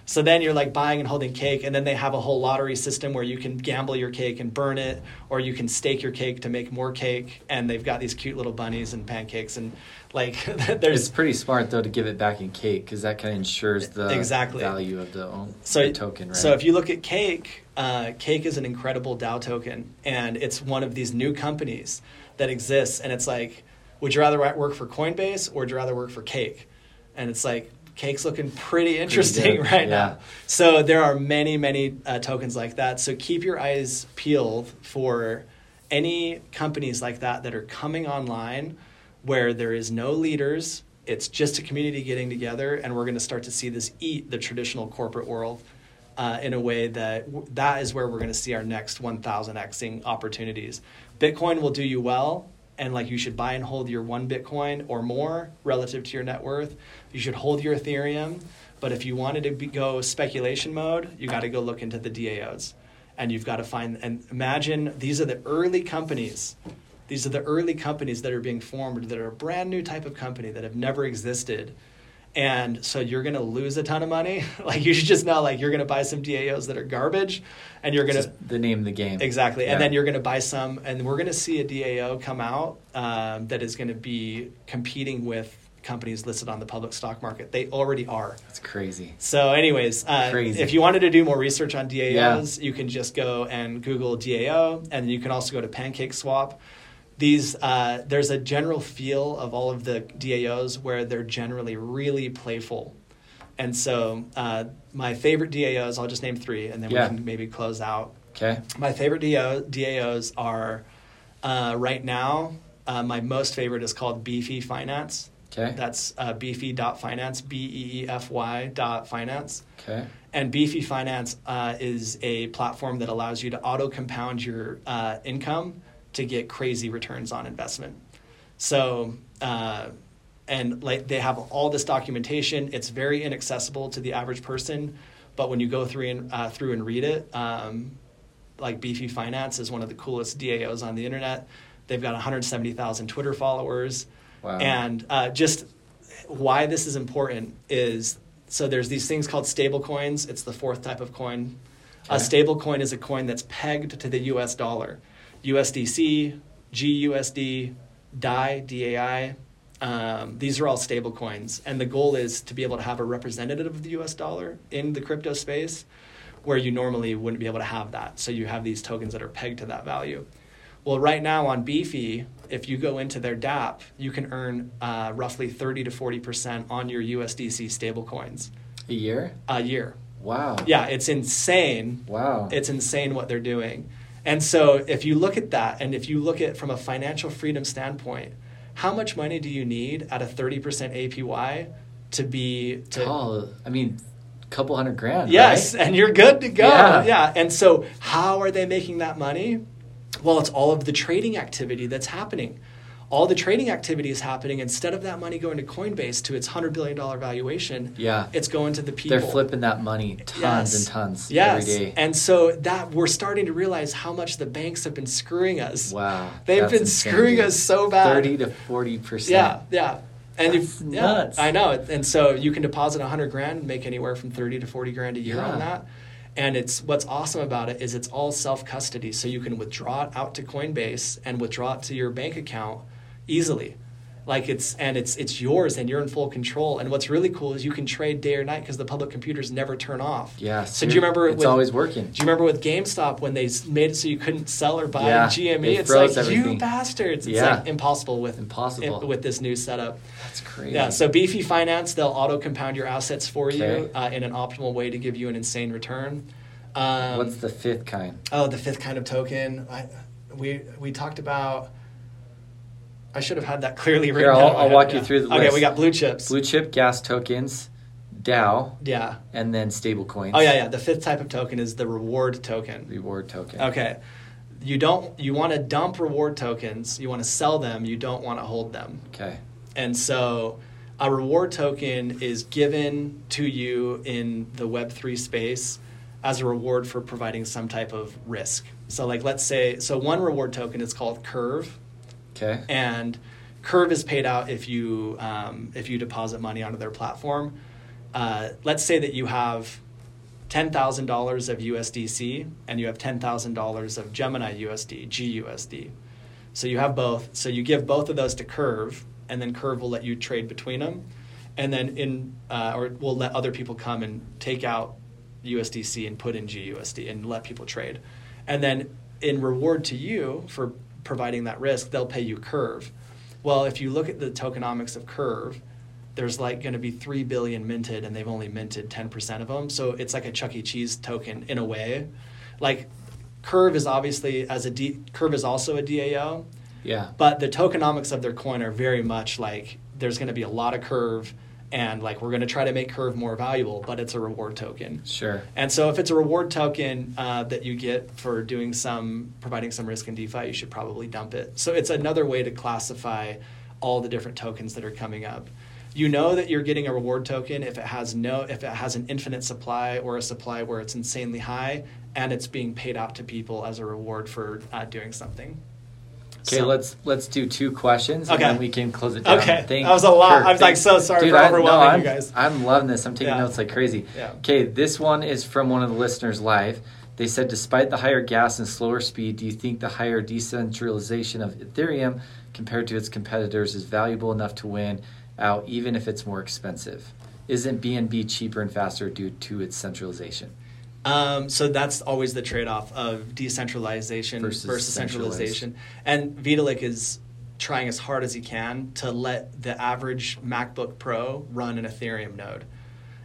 So then you're like buying and holding cake, and then they have a whole lottery system where you can gamble your cake and burn it, or you can stake your cake to make more cake. And they've got these cute little bunnies and pancakes, and like It's there's pretty smart though to give it back in cake because that kind of ensures the Exactly. value of the, own, so the token, right? So if you look at Cake, uh, Cake is an incredible DAO token, and it's one of these new companies that exists. And it's like, would you rather work for Coinbase or would you rather work for Cake? And it's like Cake's looking pretty interesting good, right yeah. now. So there are many, many uh, tokens like that. So keep your eyes peeled for any companies like that that are coming online where there is no leaders. It's just a community getting together, and we're going to start to see this eat the traditional corporate world uh, in a way that that is where we're going to see our next 1000xing opportunities. Bitcoin will do you well, and like you should buy and hold your one Bitcoin or more relative to your net worth. You should hold your Ethereum, but if you wanted to be, go speculation mode, you got to go look into the DAOs, and you've got to find and imagine these are the early companies. These are the early companies that are being formed that are a brand new type of company that have never existed. And so you're going to lose a ton of money. like you should just know, like you're going to buy some DAOs that are garbage, and you're going to the name of the game. exactly, Yeah. and then you're going to buy some, and we're going to see a DAO come out um, that is going to be competing with companies listed on the public stock market. They already are. It's crazy. So, anyways, uh, Crazy. if you wanted to do more research on DAOs, you can just go and Google DAO, and you can also go to Pancake Swap. These uh, there's a general feel of all of the DAOs where they're generally really playful, and so uh, my favorite DAOs I'll just name three, and then Yeah. we can maybe close out. Okay. My favorite DAO, DAOs are uh, right now. Uh, my most favorite is called Beefy Finance. Okay. That's uh, beefy.finance, B E E F Y dot finance. Okay. And Beefy Finance uh, is a platform that allows you to auto compound your uh, income to get crazy returns on investment. So, uh, and like they have all this documentation. It's very inaccessible to the average person, but when you go through and uh, through and read it, um, like Beefy Finance is one of the coolest DAOs on the internet. They've got 170,000 Twitter followers. Wow. And uh, just why this is important is so there's these things called stable coins. It's the fourth type of coin. A Okay. stable coin is a coin that's pegged to the US dollar. USDC, GUSD, DAI, DAI. Um, these are all stable coins. And the goal is to be able to have a representative of the US dollar in the crypto space where you normally wouldn't be able to have that. So you have these tokens that are pegged to that value. Well, right now on Beefy, if you go into their DApp, you can earn uh, roughly 30 to 40% on your USDC stablecoins A year? a year. Wow. Yeah, it's insane. Wow. It's insane what they're doing. And so if you look at that and if you look at from a financial freedom standpoint, how much money do you need at a 30% APY to be to Oh, I mean, couple hundred grand. Yes, right? and you're good to go. Yeah. Yeah. And so, how are they making that money? Well, it's all of the trading activity that's happening. All the trading activity is happening. Instead of that money going to Coinbase to its $100 billion valuation, Yeah. it's going to the people. They're flipping that money tons Yes. and tons yes. every day. And so that we're starting to realize how much the banks have been screwing us. wow. They've been insane, screwing us so bad. 30 to 40%. Yeah, yeah. And That's if, yeah, nuts. I know. And so you can deposit 100 grand and make anywhere from 30 to 40 grand a year Yeah. on that. And it's what's awesome about it is it's all self custody. So you can withdraw it out to Coinbase and withdraw it to your bank account easily. Like it's and it's it's yours and you're in full control. And what's really cool is you can trade day or night because the public computers never turn off. Yeah. So do you remember It's with- always working. Do you remember with GameStop when they made it so you couldn't sell or buy Yeah, GME? they It's like you bastards. It's Yeah. like impossible with Impossible. with this new setup. That's crazy. Yeah, so Beefy Finance, they'll auto compound your assets for Okay. you uh, in an optimal way to give you an insane return. Um, What's the fifth kind? oh, the fifth kind of token. I, we we talked about. I should have had that clearly written. I'll- down I'll head, walk you through the list. Okay, we got blue chips. Blue chip gas tokens, DAO, yeah. and then stable coins. Oh yeah, yeah. The fifth type of token is the reward token. Reward token. Okay. You don't. You want to dump reward tokens. You want to sell them. You don't want to hold them. Okay. And so a reward token is given to you in the Web3 space as a reward for providing some type of risk. So, like, let's say, so one reward token is called Curve, Okay. and Curve is paid out if you, um, if you deposit money onto their platform. Uh, let's say that you have $10,000 of USDC and you have $10,000 of Gemini USD, GUSD. So you have both. So you give both of those to Curve, and then Curve will let you trade between them, and then in uh, or will let other people come and take out USDC and put in GUSD and let people trade, and then in reward to you for providing that risk, they'll pay you Curve. Well, if you look at the tokenomics of Curve, there's like going to be 3 billion minted and they've only minted 10% of them. So it's like a Chuck E. Cheese token in a way. Like Curve is obviously as a D, Curve is also a DAO, Yeah. but the tokenomics of their coin are very much like there's going to be a lot of Curve and like we're going to try to make Curve more valuable, but it's a reward token. Sure. And so, if it's a reward token uh, that you get for doing some, providing some risk in DeFi, you should probably dump it. So it's another way to classify all the different tokens that are coming up. You know that you're getting a reward token if it has no, if it has an infinite supply or a supply where it's insanely high, and it's being paid out to people as a reward for uh, doing something. Okay, So- let's let's do two questions and Okay. then we can close it down. Okay. Thank That was a lot. Kirk. I was, like, so sorry Dude, for I- overwhelming I'm, you guys. I'm loving this. I'm taking Yeah. notes like crazy. Yeah. Okay, this one is from one of the listeners live. They said, despite the higher gas and slower speed, do you think the higher decentralization of Ethereum compared to its competitors is valuable enough to win out, even if it's more expensive? Isn't BNB cheaper and faster due to its centralization? Um, so that's always the trade-off of decentralization Versus versus, centralization. And Vitalik is trying as hard as he can to let the average MacBook Pro run an Ethereum node.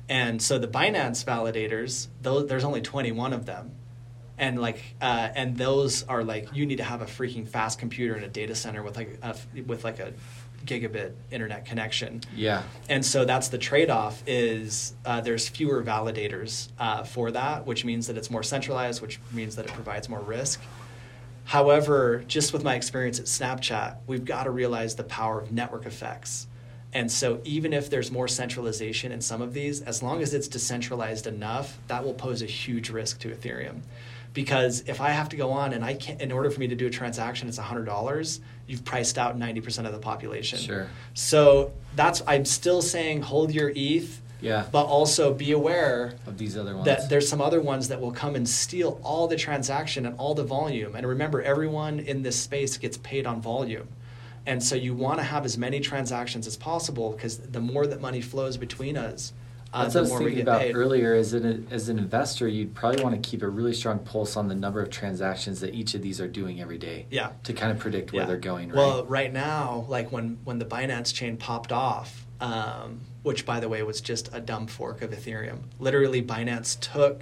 And so the Binance validators, those, there's only 21 of them. And like, uh, and those are like, you need to have a freaking fast computer in a data center with like a, with like a gigabit internet connection. Yeah. And so that's the trade-off is uh, there's fewer validators uh, for that, which means that it's more centralized, which means that it provides more risk. However, just with my experience at Snapchat, we've got to realize the power of network effects. And so even if there's more centralization in some of these, as long as it's decentralized enough, that will pose a huge risk to Ethereum. Because if I have to go on and I can't, in order for me to do a transaction, it's $100, you've priced out 90% of the population. Sure. So that's I'm still saying hold your ETH, Yeah. but also be aware Of these other ones. that there's some other ones that will come and steal all the transaction and all the volume. And remember, everyone in this space gets paid on volume. And so you want to have as many transactions as possible because the more that money flows between us, That's what I was thinking about paid. earlier. As an as an investor, you'd probably want to keep a really strong pulse on the number of transactions that each of these are doing every day. Yeah. To kind of predict where Yeah. they're going. Right. Well, right now, like when when the Binance chain popped off, um, which by the way was just a dumb fork of Ethereum. Literally, Binance took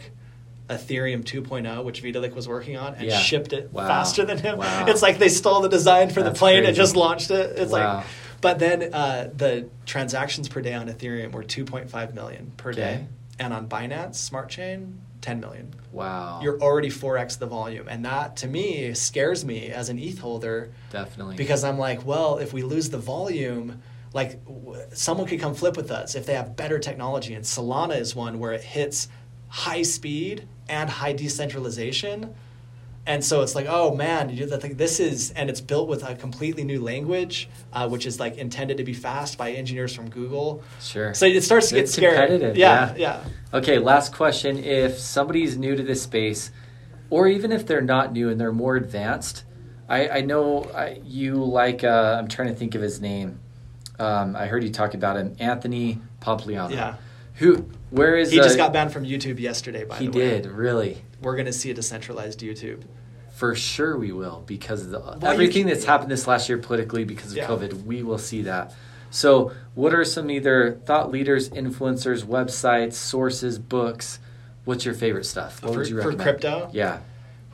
Ethereum 2.0, which Vitalik was working on, and Yeah. shipped it Wow. faster than him. Wow. It's like they stole the design for That's the plane and just launched it. It's Wow. like, but then uh, the transactions per day on Ethereum were 2.5 million per Okay. day. and on Binance Smart Chain, 10 million. Wow. You're already 4x the volume. And that to me scares me as an ETH holder Definitely. because I'm like, well, if we lose the volume, like w- someone could come flip with us if they have better technology. And Solana is one where it hits high speed and high decentralization. And so it's like, oh man, you do the thing. This is, and it's built with a completely new language, uh, which is like intended to be fast by engineers from Google. Sure. So it starts to get It's scary. competitive, Yeah, yeah. yeah. Okay, last question. If somebody's new to this space, or even if they're not new and they're more advanced, I, I know I, you like, uh, I'm trying to think of his name. Um, I heard you talk about him, Anthony Pompliano. Yeah. Who, where is He just uh, got banned from YouTube yesterday. By He the way, he did, really. We're gonna see a decentralized YouTube. For sure we will because the, you everything that's happened this last year politically because of Yeah. COVID, we will see that. So, what are some either thought leaders, influencers, websites, sources, books? What's your favorite stuff? What For- would you for crypto? Yeah.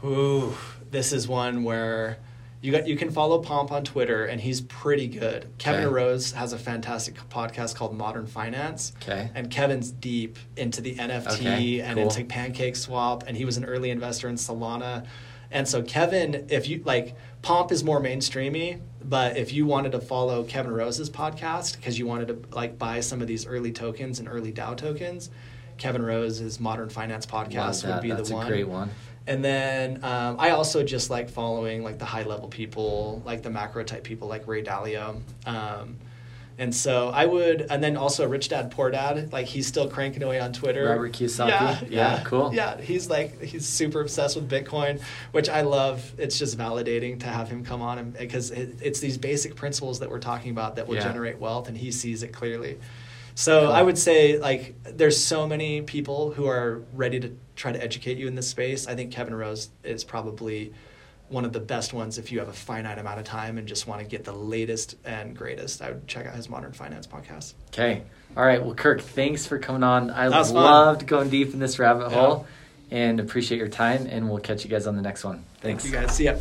Ooh, this is one where you got you can follow Pomp on Twitter and he's pretty good. Kevin Okay. Rose has a fantastic podcast called Modern Finance. Okay. And Kevin's deep into the NFT Okay, and cool. into Pancake Swap and he was an early investor in Solana. And so Kevin, if you like Pomp is more mainstreamy, but if you wanted to follow Kevin Rose's podcast because you wanted to like buy some of these early tokens and early DAO tokens, Kevin Rose's Modern Finance podcast would be That's the one. That's a great one. And then um, I also just like following like the high level people, like the macro type people, like Ray Dalio. Um, and so I would, and then also Rich Dad Poor Dad, like he's still cranking away on Twitter. Robert Kiyosaki? Yeah, Yeah, cool. Yeah, he's like he's super obsessed with Bitcoin, which I love. It's just validating to have him come on and because it, it's these basic principles that we're talking about that will Yeah. generate wealth, and he sees it clearly. So Cool. I would say like there's so many people who are ready to try to educate you in this space. I think Kevin Rose is probably one of the best ones if you have a finite amount of time and just want to get the latest and greatest. I would check out his Modern Finance podcast. Okay. All right. Well, Kirk, thanks for coming on. I fun. loved going deep in this rabbit Yeah. hole and appreciate your time. And we'll catch you guys on the next one. Thanks. You guys see ya.